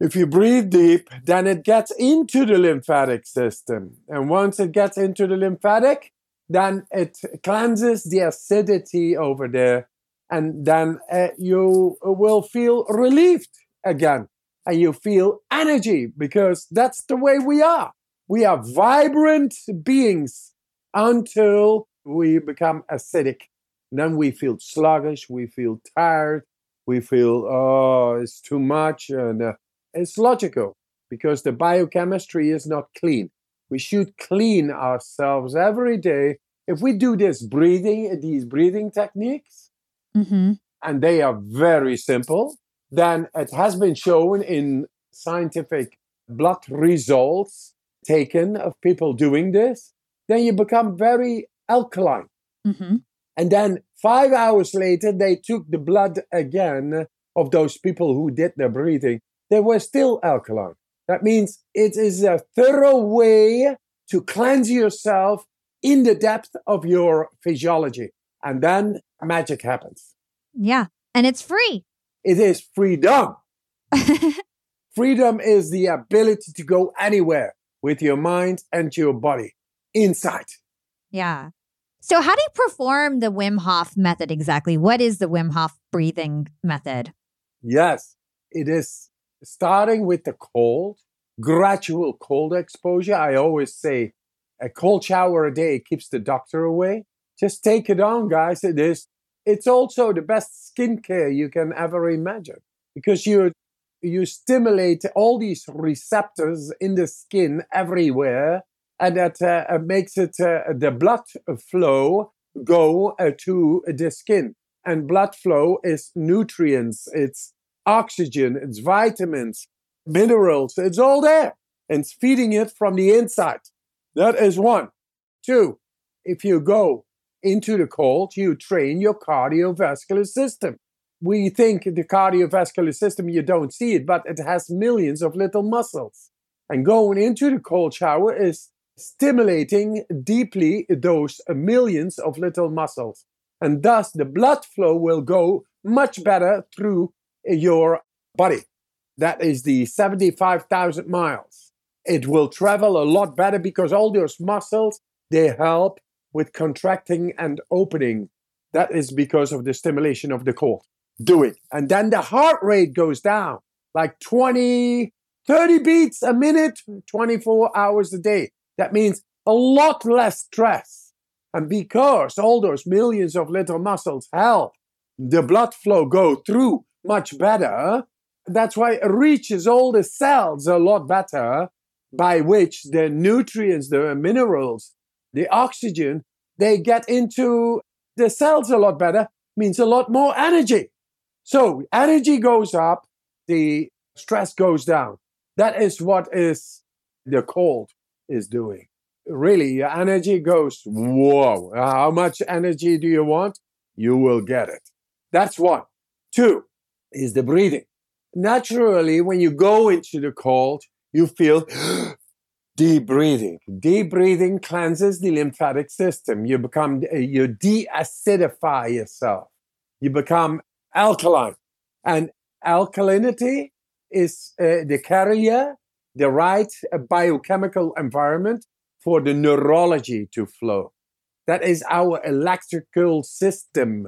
If you breathe deep, then it gets into the lymphatic system. And once it gets into the lymphatic, then it cleanses the acidity over there. And then uh, you will feel relieved again. And you feel energy because that's the way we are. We are vibrant beings until we become acidic. And then we feel sluggish, we feel tired, we feel, oh, it's too much. And uh, it's logical because the biochemistry is not clean. we should clean ourselves every day. If we do this breathing, these breathing techniques, Mm-hmm. and they are very simple, then it has been shown in scientific blood results taken of people doing this, then you become very alkaline. Mm-hmm. And then five hours later, they took the blood again of those people who did their breathing. They were still alkaline. That means it is a thorough way to cleanse yourself in the depth of your physiology. And then magic happens. Yeah. And it's free. It is freedom. Freedom is the ability to go anywhere with your mind and your body inside. yeah. So, how do you perform the Wim Hof method exactly? What is the Wim Hof breathing method? Yes, it is starting with the cold, gradual cold exposure. I always say a cold shower a day keeps the doctor away. Just take it on, guys. It is it's also the best skincare you can ever imagine because you you stimulate all these receptors in the skin everywhere and that uh, uh, makes it uh, the blood flow go uh, to the skin. And blood flow is nutrients it's oxygen it's vitamins minerals it's all there. And it's feeding it from the inside. That is one. Two if you go into the cold you train your cardiovascular system we think the cardiovascular system you don't see it but it has millions of little muscles and going into the cold shower is stimulating deeply those millions of little muscles. And thus the blood flow will go much better through your body. That is the 75,000 miles. It will travel a lot better because all those muscles, they help with contracting and opening. That is because of the stimulation of the core. Do it. And then the heart rate goes down like 20, 30 beats a minute, 24 hours a day. That means a lot less stress. And because all those millions of little muscles help the blood flow go through much better, that's why it reaches all the cells a lot better, by which the nutrients, the minerals, the oxygen, they get into the cells a lot better, means a lot more energy. So energy goes up, the stress goes down. That is what is the cold is doing. Really, your energy goes, whoa, how much energy do you want? You will get it. That's one. Two is the breathing. Naturally, when you go into the cold, you feel deep breathing. Deep breathing cleanses the lymphatic system. You become, you de-acidify yourself. You become alkaline. And alkalinity is uh, the carrier the right biochemical environment for the neurology to flow. That is our electrical system.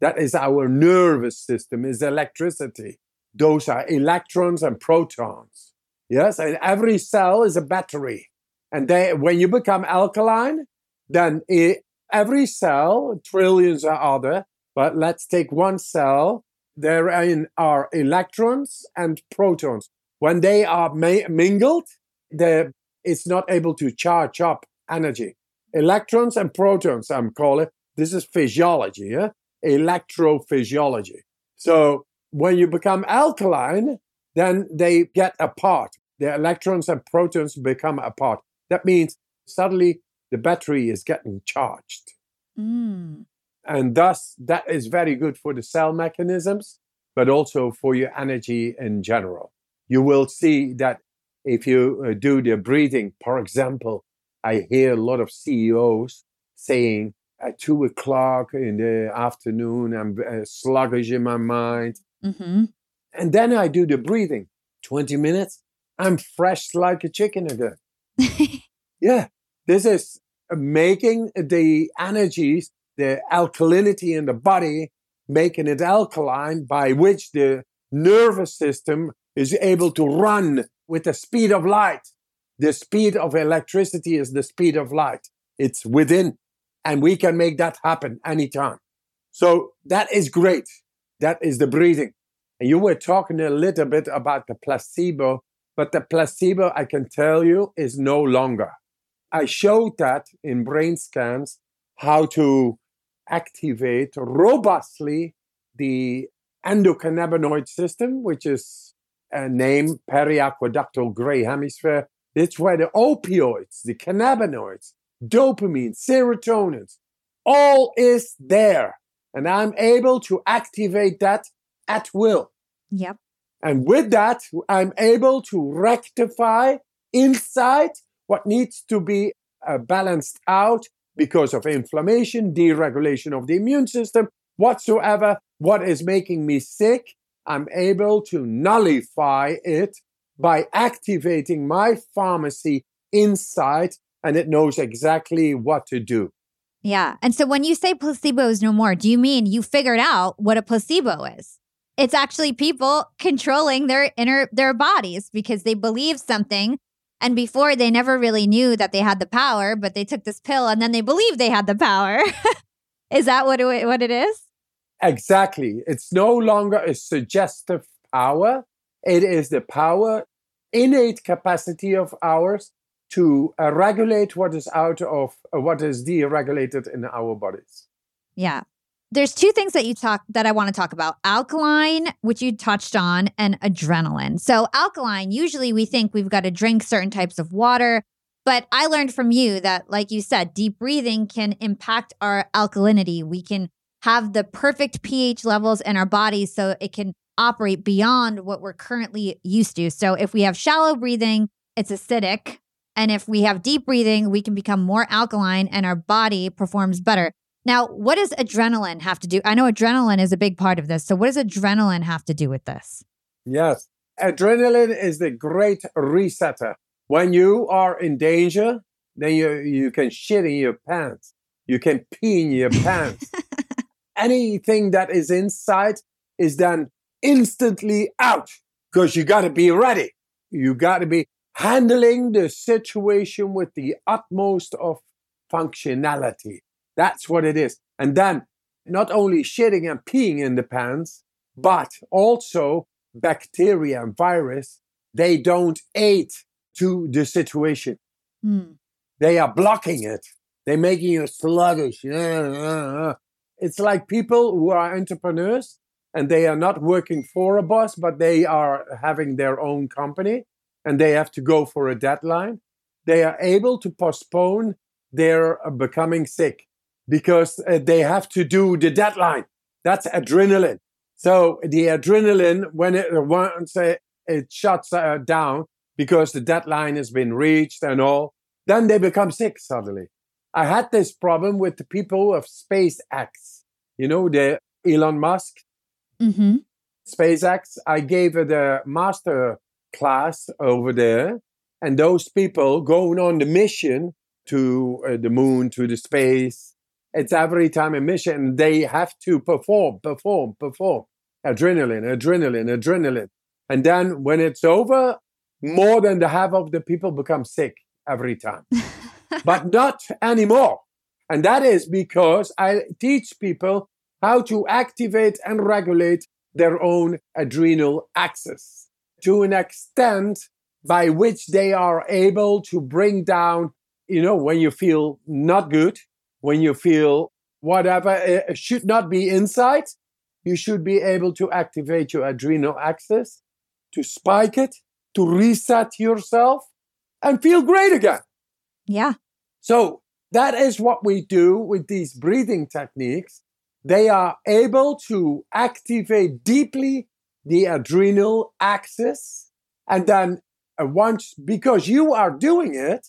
That is our nervous system, is electricity. Those are electrons and protons. Yes, and every cell is a battery. And they, when you become alkaline, then it, every cell, trillions are other, but let's take one cell. Therein are electrons and protons when they are ma- mingled, it's not able to charge up energy. Electrons and protons, I'm calling this is physiology, yeah? electrophysiology. So when you become alkaline, then they get apart. The electrons and protons become apart. That means suddenly the battery is getting charged. Mm. And thus, that is very good for the cell mechanisms, but also for your energy in general you will see that if you uh, do the breathing, for example, I hear a lot of CEOs saying at two o'clock in the afternoon, I'm uh, sluggish in my mind. Mm-hmm. And then I do the breathing 20 minutes, I'm fresh like a chicken again. yeah, this is making the energies, the alkalinity in the body, making it alkaline, by which the nervous system is able to run with the speed of light. The speed of electricity is the speed of light. It's within, and we can make that happen anytime. So that is great. That is the breathing. You were talking a little bit about the placebo, but the placebo, I can tell you, is no longer. I showed that in brain scans how to activate robustly the endocannabinoid system, which is a name periaqueductal gray hemisphere. It's where the opioids, the cannabinoids, dopamine, serotonin, all is there. And I'm able to activate that at will. Yep. And with that, I'm able to rectify inside what needs to be uh, balanced out because of inflammation, deregulation of the immune system, whatsoever, what is making me sick, I'm able to nullify it by activating my pharmacy inside and it knows exactly what to do. Yeah. And so when you say placebo is no more, do you mean you figured out what a placebo is? It's actually people controlling their inner their bodies because they believe something and before they never really knew that they had the power, but they took this pill and then they believed they had the power. is that what it, what it is? Exactly. It's no longer a suggestive power. It is the power, innate capacity of ours to uh, regulate what is out of uh, what is deregulated in our bodies. Yeah. There's two things that you talk that I want to talk about. Alkaline, which you touched on, and adrenaline. So alkaline, usually we think we've got to drink certain types of water, but I learned from you that like you said, deep breathing can impact our alkalinity. We can have the perfect pH levels in our bodies so it can operate beyond what we're currently used to. So if we have shallow breathing, it's acidic. And if we have deep breathing, we can become more alkaline and our body performs better. Now, what does adrenaline have to do? I know adrenaline is a big part of this. So, what does adrenaline have to do with this? Yes. Adrenaline is the great resetter. When you are in danger, then you, you can shit in your pants. You can pee in your pants. Anything that is inside is then instantly out because you got to be ready. You got to be handling the situation with the utmost of functionality. That's what it is. And then not only shitting and peeing in the pants, but also bacteria and virus, they don't aid to the situation. Mm. They are blocking it. They're making you sluggish. It's like people who are entrepreneurs and they are not working for a boss, but they are having their own company and they have to go for a deadline. They are able to postpone their becoming sick because uh, they have to do the deadline. That's adrenaline. So the adrenaline, when it once it, it shuts uh, down because the deadline has been reached and all, then they become sick suddenly. I had this problem with the people of SpaceX. You know, the Elon Musk, mm-hmm. SpaceX. I gave the master class over there, and those people going on the mission to uh, the moon, to the space, it's every time a mission. They have to perform, perform, perform. Adrenaline, adrenaline, adrenaline. And then when it's over, more than the half of the people become sick every time. but not anymore. And that is because I teach people how to activate and regulate their own adrenal axis to an extent by which they are able to bring down, you know, when you feel not good, when you feel whatever it should not be inside, you should be able to activate your adrenal axis, to spike it, to reset yourself, and feel great again. Yeah. So that is what we do with these breathing techniques. They are able to activate deeply the adrenal axis. And then uh, once, because you are doing it,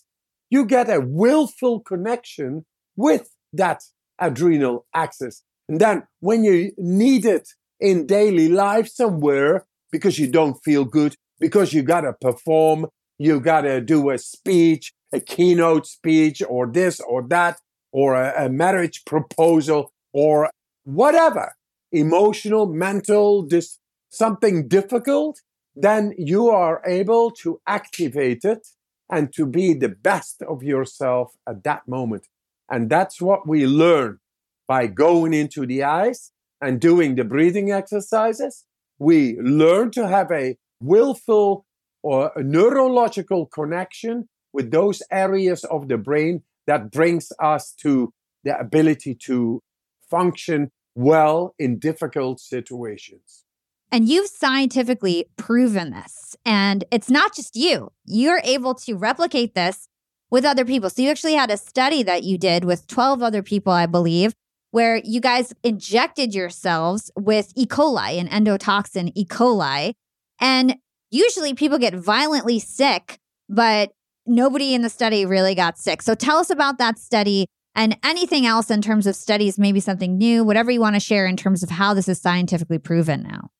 you get a willful connection with that adrenal axis. And then when you need it in daily life somewhere because you don't feel good, because you got to perform, you got to do a speech, a keynote speech, or this or that, or a, a marriage proposal, or whatever, emotional, mental, this something difficult, then you are able to activate it and to be the best of yourself at that moment. And that's what we learn by going into the ice and doing the breathing exercises. We learn to have a willful or a neurological connection with those areas of the brain that brings us to the ability to function well in difficult situations. And you've scientifically proven this. And it's not just you, you're able to replicate this with other people. So you actually had a study that you did with 12 other people, I believe, where you guys injected yourselves with E. coli, an endotoxin E. coli. And usually people get violently sick, but nobody in the study really got sick. So tell us about that study and anything else in terms of studies, maybe something new, whatever you want to share in terms of how this is scientifically proven now.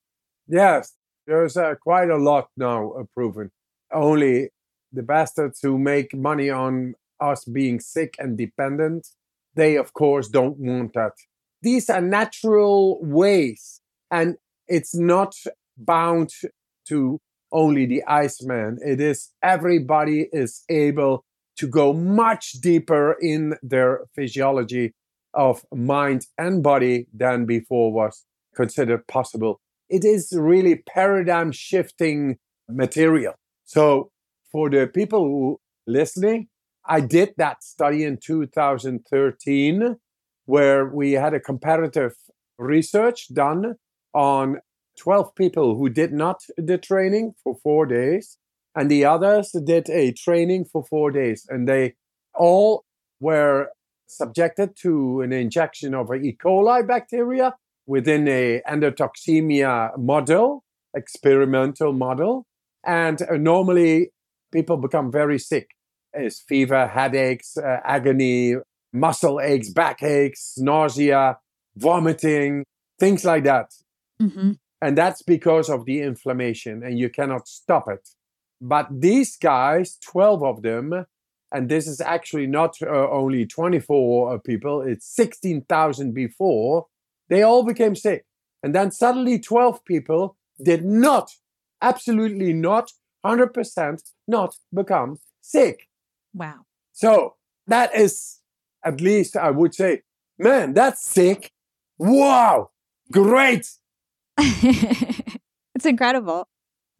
Yes, there's uh, quite a lot now uh, proven. Only the bastards who make money on us being sick and dependent, they of course don't want that. These are natural ways, and it's not bound to only the Iceman. It is everybody is able to go much deeper in their physiology of mind and body than before was considered possible. It is really paradigm shifting material. So for the people who listening, I did that study in 2013 where we had a comparative research done on 12 people who did not the training for four days, and the others did a training for four days. And they all were subjected to an injection of E. coli bacteria within a endotoxemia model, experimental model. And normally people become very sick. It's fever, headaches, uh, agony, muscle aches, back aches, nausea, vomiting, things like that. Mm-hmm. And that's because of the inflammation, and you cannot stop it. But these guys, 12 of them, and this is actually not uh, only 24 uh, people, it's 16,000 before, they all became sick. And then suddenly 12 people did not, absolutely not, 100% not become sick. Wow. So that is, at least I would say, man, that's sick. Wow. Great. it's incredible.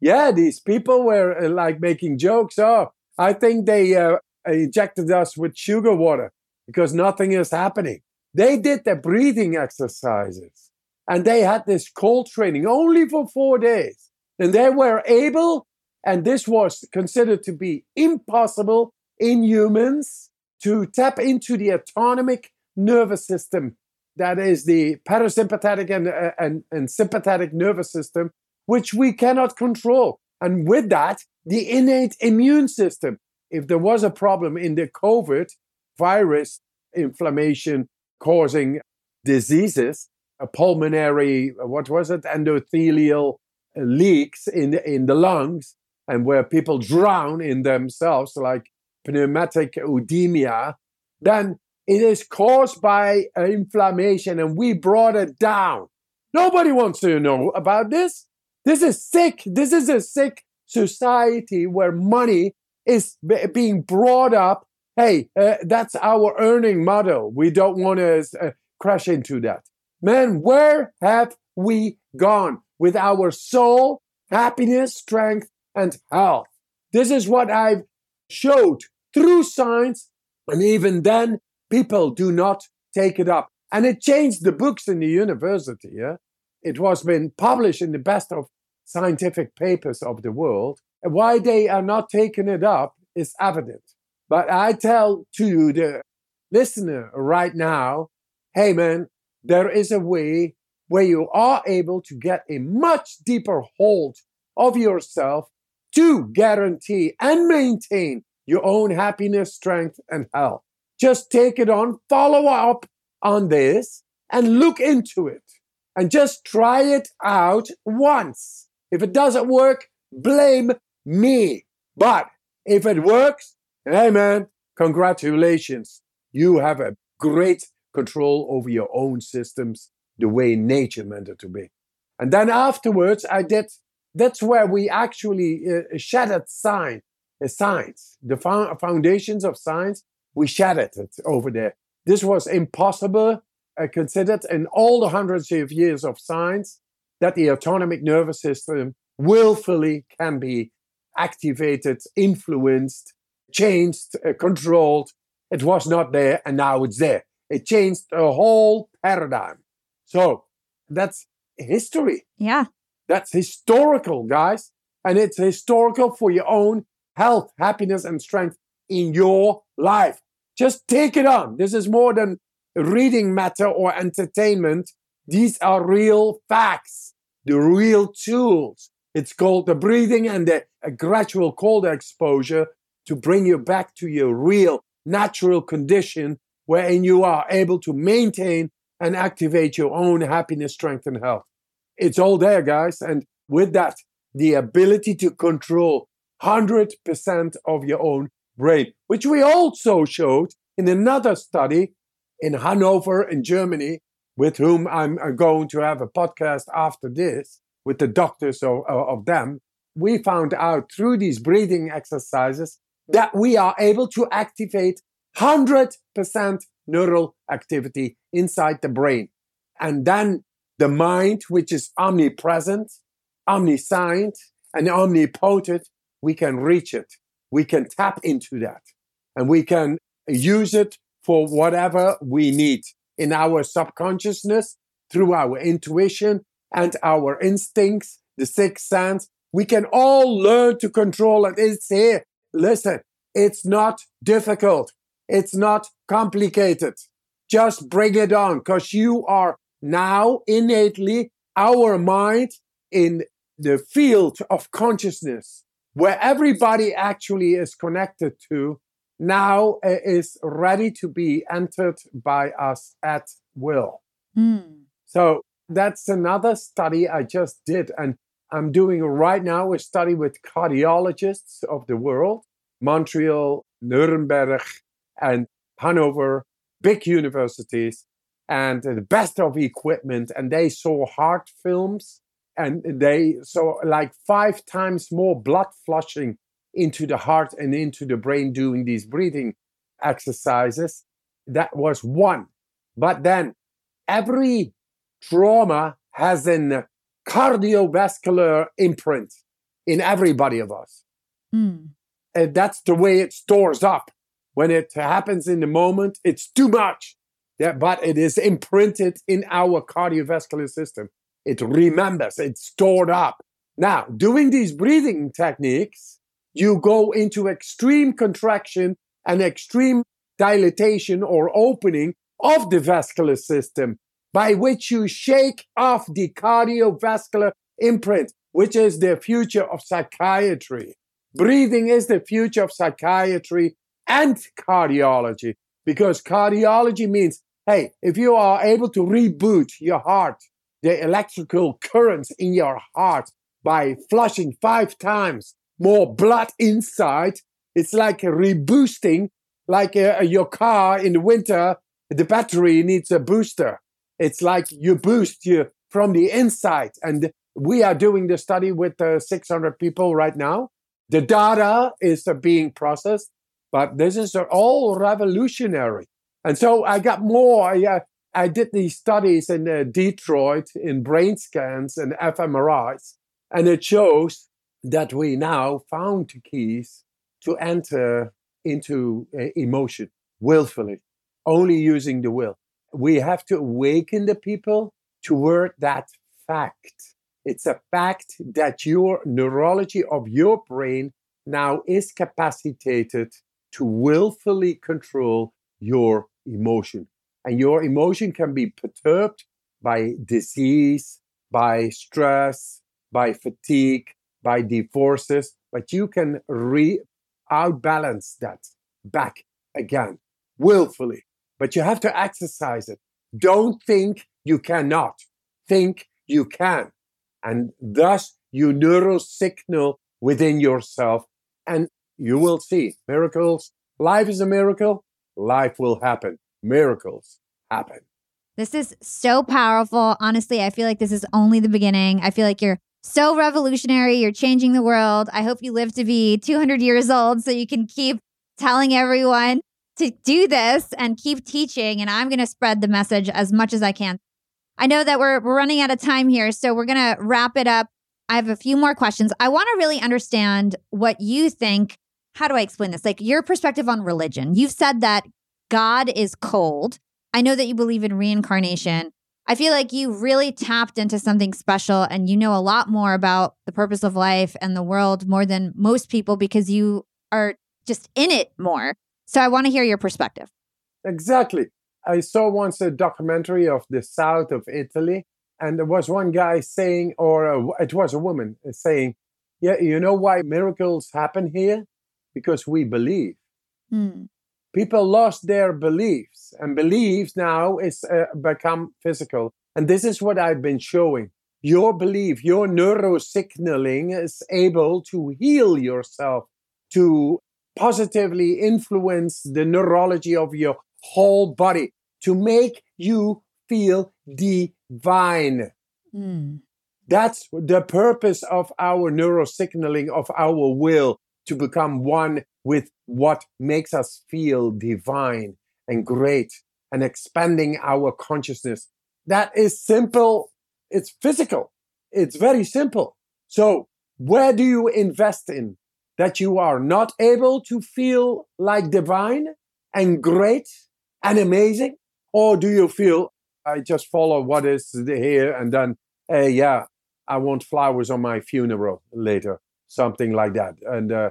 Yeah, these people were uh, like making jokes. Oh, I think they uh, injected us with sugar water because nothing is happening. They did the breathing exercises and they had this cold training only for four days. And they were able, and this was considered to be impossible in humans, to tap into the autonomic nervous system that is the parasympathetic and, uh, and, and sympathetic nervous system, which we cannot control. And with that, the innate immune system. If there was a problem in the COVID virus inflammation causing diseases, a pulmonary, what was it, endothelial leaks in the, in the lungs, and where people drown in themselves, like pneumatic edema, then it is caused by inflammation, and we brought it down. Nobody wants to know about this. This is sick. This is a sick society where money is b- being brought up. Hey, uh, that's our earning model. We don't want to uh, crash into that. Man, where have we gone with our soul, happiness, strength, and health? This is what I've showed through science. And even then, people do not take it up. And it changed the books in the university. Yeah? It was been published in the best of scientific papers of the world. Why they are not taking it up is evident. But I tell to the listener right now, hey man, there is a way where you are able to get a much deeper hold of yourself to guarantee and maintain your own happiness, strength, and health. Just take it on, follow up on this, and look into it. And just try it out once. If it doesn't work, blame me. But if it works, hey man, congratulations. You have a great control over your own systems the way nature meant it to be. And then afterwards, I did, that's where we actually uh, shattered science, uh, science, the foundations of science we shattered it over there. This was impossible, uh, considered in all the hundreds of years of science that the autonomic nervous system willfully can be activated, influenced changed, uh, controlled. It was not there, and now it's there. It changed a whole paradigm. So that's history. Yeah. That's historical, guys. And it's historical for your own health, happiness, and strength in your life. Just take it on. This is more than reading matter or entertainment. These are real facts, the real tools. It's called the breathing and the gradual cold exposure to bring you back to your real natural condition wherein you are able to maintain and activate your own happiness, strength, and health. It's all there, guys. And with that, the ability to control 100% of your own brain, which we also showed in another study in Hanover in Germany, with whom I'm going to have a podcast after this with the doctors of, of them. We found out through these breathing exercises that we are able to activate 100% neural activity inside the brain. And then the mind, which is omnipresent, omniscient, and omnipotent, we can reach it. We can tap into that and we can use it for whatever we need in our subconsciousness through our intuition and our instincts, the sixth sense. We can all learn to control it. It's here. Listen, it's not difficult. It's not complicated. Just bring it on because you are now innately our mind in the field of consciousness where everybody actually is connected to now is ready to be entered by us at will. Mm. So that's another study I just did. And I'm doing right now a study with cardiologists of the world, Montreal, Nuremberg, and Hanover, big universities, and the best of equipment. And they saw heart films and they saw like five times more blood flushing into the heart and into the brain doing these breathing exercises. That was one. But then every trauma has a cardiovascular imprint in everybody of us. Mm. And that's the way it stores up. When it happens in the moment, it's too much. Yeah, but it is imprinted in our cardiovascular system. It remembers, it's stored up. Now, doing these breathing techniques, you go into extreme contraction and extreme dilatation or opening of the vascular system by which you shake off the cardiovascular imprint, which is the future of psychiatry. Breathing is the future of psychiatry and cardiology because cardiology means, hey, if you are able to reboot your heart, the electrical currents in your heart by flushing five times more blood inside, it's like reboosting, like uh, your car in the winter, the battery needs a booster. It's like you boost you from the inside. And we are doing the study with uh, 600 people right now. The data is uh, being processed, but this is all revolutionary. And so I got more. I, uh, I did these studies in uh, Detroit in brain scans and fMRIs, and it shows that we now found keys to enter into uh, emotion willfully, only using the will we have to awaken the people toward that fact. It's a fact that your neurology of your brain now is capacitated to willfully control your emotion. And your emotion can be perturbed by disease, by stress, by fatigue, by divorces, but you can re outbalance that back again willfully but you have to exercise it. Don't think you cannot. Think you can. And thus you neural signal within yourself and you will see miracles. Life is a miracle. Life will happen. Miracles happen. This is so powerful. Honestly, I feel like this is only the beginning. I feel like you're so revolutionary. You're changing the world. I hope you live to be 200 years old so you can keep telling everyone to do this and keep teaching. And I'm going to spread the message as much as I can. I know that we're, we're running out of time here, so we're going to wrap it up. I have a few more questions. I want to really understand what you think how do I explain this? Like your perspective on religion. You've said that God is cold. I know that you believe in reincarnation. I feel like you really tapped into something special and you know a lot more about the purpose of life and the world more than most people because you are just in it more. So I want to hear your perspective. Exactly. I saw once a documentary of the south of Italy, and there was one guy saying, or a, it was a woman uh, saying, Yeah, you know why miracles happen here? Because we believe. Hmm. People lost their beliefs and beliefs now is uh, become physical. And this is what i've been showing. Your belief your neurosignaling is able to heal yourself to positively influence the neurology of your whole body to make you feel divine. Mm. that's the purpose of our neurosignaling of our will to become one with what makes us feel divine and great and expanding our consciousness. That is simple. It's physical. It's very simple. So, where do you invest in that you are not able to feel like divine and great and amazing? Or do you feel, I just follow what is here and then, hey, yeah, I want flowers on my funeral later, something like that. And uh,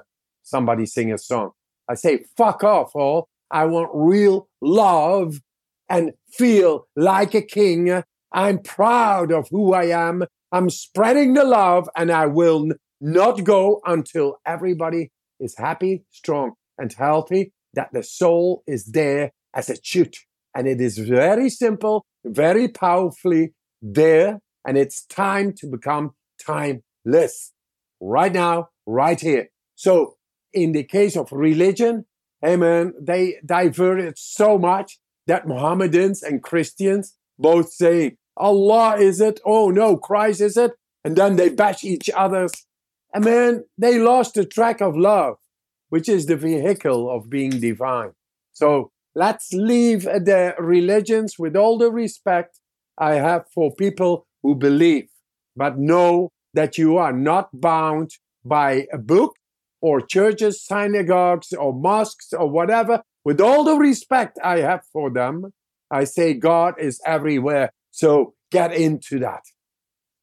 somebody sing a song. I say, fuck off, all. I want real love and feel like a king. I'm proud of who I am. I'm spreading the love and I will not go until everybody is happy, strong, and healthy, that the soul is there as it should. And it is very simple, very powerfully there. And it's time to become timeless right now, right here. So in the case of religion, amen, they diverted so much that Mohammedans and Christians both say, Allah is it? Oh no, Christ is it? And then they bash each other's. And man, they lost the track of love, which is the vehicle of being divine. So let's leave the religions with all the respect I have for people who believe, but know that you are not bound by a book or churches, synagogues, or mosques, or whatever, with all the respect I have for them, I say God is everywhere. So get into that.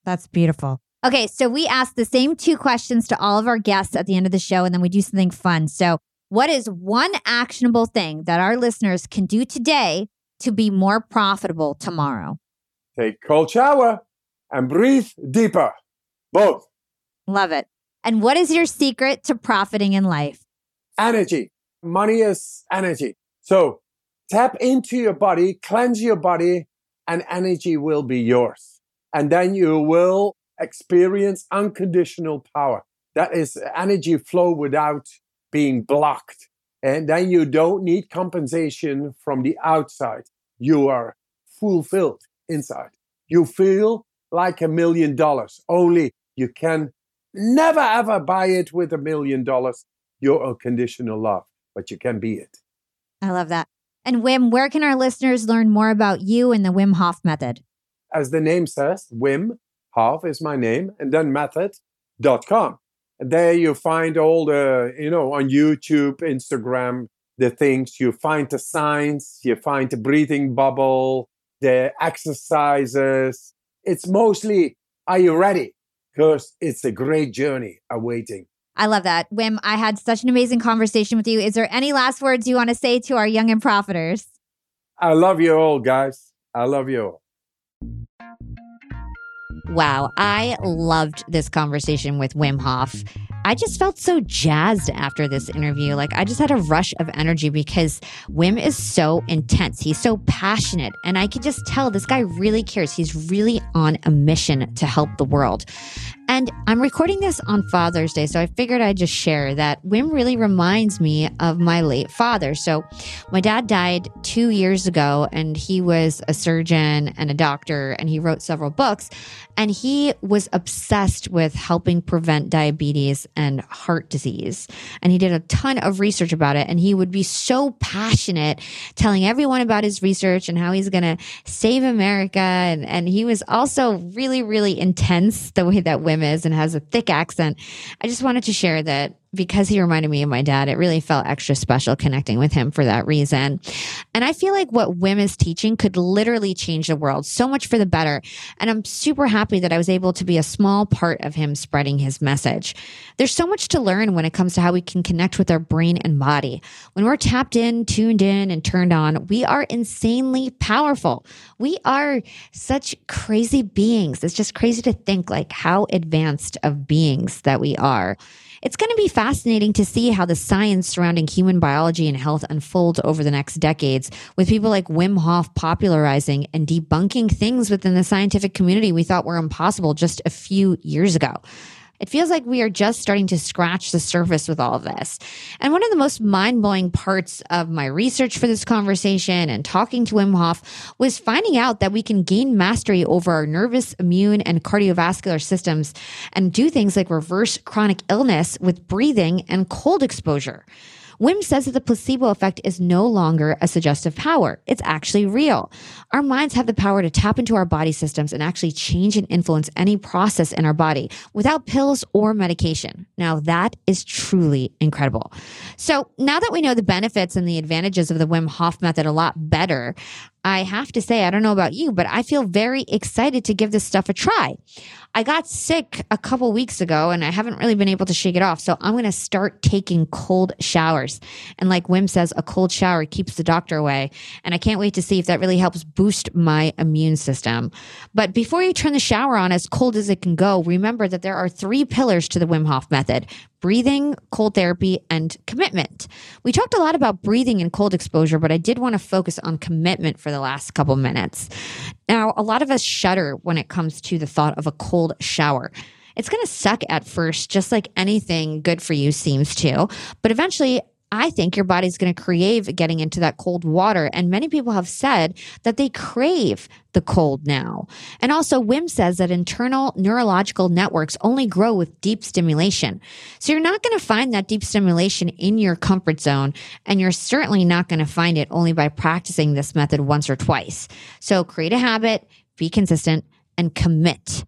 That's beautiful. Okay, so we ask the same two questions to all of our guests at the end of the show, and then we do something fun. So, what is one actionable thing that our listeners can do today to be more profitable tomorrow? Take cold shower and breathe deeper. Both. Love it. And what is your secret to profiting in life? Energy. Money is energy. So tap into your body, cleanse your body, and energy will be yours. And then you will experience unconditional power. That is energy flow without being blocked. And then you don't need compensation from the outside. You are fulfilled inside. You feel like a million dollars. Only you can Never ever buy it with a million dollars. Your unconditional love, but you can be it. I love that. And Wim, where can our listeners learn more about you and the Wim Hof method? As the name says, Wim Hof is my name, and then method.com. And there you find all the, you know, on YouTube, Instagram, the things. You find the signs, you find the breathing bubble, the exercises. It's mostly, are you ready? Because it's a great journey awaiting. I love that. Wim, I had such an amazing conversation with you. Is there any last words you want to say to our young and profiters? I love you all, guys. I love you all. Wow, I loved this conversation with Wim Hof. I just felt so jazzed after this interview. Like, I just had a rush of energy because Wim is so intense. He's so passionate. And I could just tell this guy really cares. He's really on a mission to help the world. And I'm recording this on Father's Day, so I figured I'd just share that Wim really reminds me of my late father. So, my dad died two years ago, and he was a surgeon and a doctor, and he wrote several books. And he was obsessed with helping prevent diabetes and heart disease. And he did a ton of research about it. And he would be so passionate telling everyone about his research and how he's going to save America. And, and he was also really, really intense the way that Wim is and has a thick accent. I just wanted to share that because he reminded me of my dad, it really felt extra special connecting with him for that reason. And I feel like what Wim is teaching could literally change the world so much for the better. And I'm super happy that I was able to be a small part of him spreading his message. There's so much to learn when it comes to how we can connect with our brain and body. When we're tapped in, tuned in, and turned on, we are insanely powerful. We are such crazy beings. It's just crazy to think like how advanced of beings that we are. It's going to be fascinating to see how the science surrounding human biology and health unfolds over the next decades, with people like Wim Hof popularizing and debunking things within the scientific community we thought were impossible just a few years ago. It feels like we are just starting to scratch the surface with all of this. And one of the most mind blowing parts of my research for this conversation and talking to Wim Hof was finding out that we can gain mastery over our nervous, immune, and cardiovascular systems and do things like reverse chronic illness with breathing and cold exposure. Wim says that the placebo effect is no longer a suggestive power. It's actually real. Our minds have the power to tap into our body systems and actually change and influence any process in our body without pills or medication. Now, that is truly incredible. So, now that we know the benefits and the advantages of the Wim Hof method a lot better, I have to say, I don't know about you, but I feel very excited to give this stuff a try. I got sick a couple weeks ago and I haven't really been able to shake it off. So I'm going to start taking cold showers. And like Wim says, a cold shower keeps the doctor away. And I can't wait to see if that really helps boost my immune system. But before you turn the shower on as cold as it can go, remember that there are three pillars to the Wim Hof method breathing, cold therapy, and commitment. We talked a lot about breathing and cold exposure, but I did want to focus on commitment for the last couple minutes. Now, a lot of us shudder when it comes to the thought of a cold shower. It's going to suck at first, just like anything good for you seems to. But eventually, I think your body's going to crave getting into that cold water. And many people have said that they crave the cold now. And also, Wim says that internal neurological networks only grow with deep stimulation. So you're not going to find that deep stimulation in your comfort zone. And you're certainly not going to find it only by practicing this method once or twice. So create a habit, be consistent, and commit.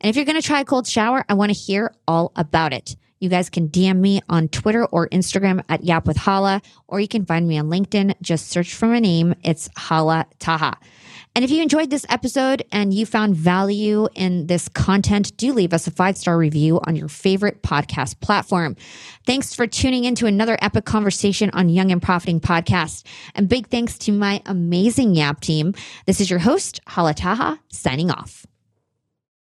And if you're going to try a cold shower, I want to hear all about it. You guys can DM me on Twitter or Instagram at Yap with Hala, or you can find me on LinkedIn. Just search for my name. It's Hala Taha. And if you enjoyed this episode and you found value in this content, do leave us a five star review on your favorite podcast platform. Thanks for tuning in to another epic conversation on Young and Profiting Podcast. And big thanks to my amazing Yap team. This is your host, Hala Taha, signing off.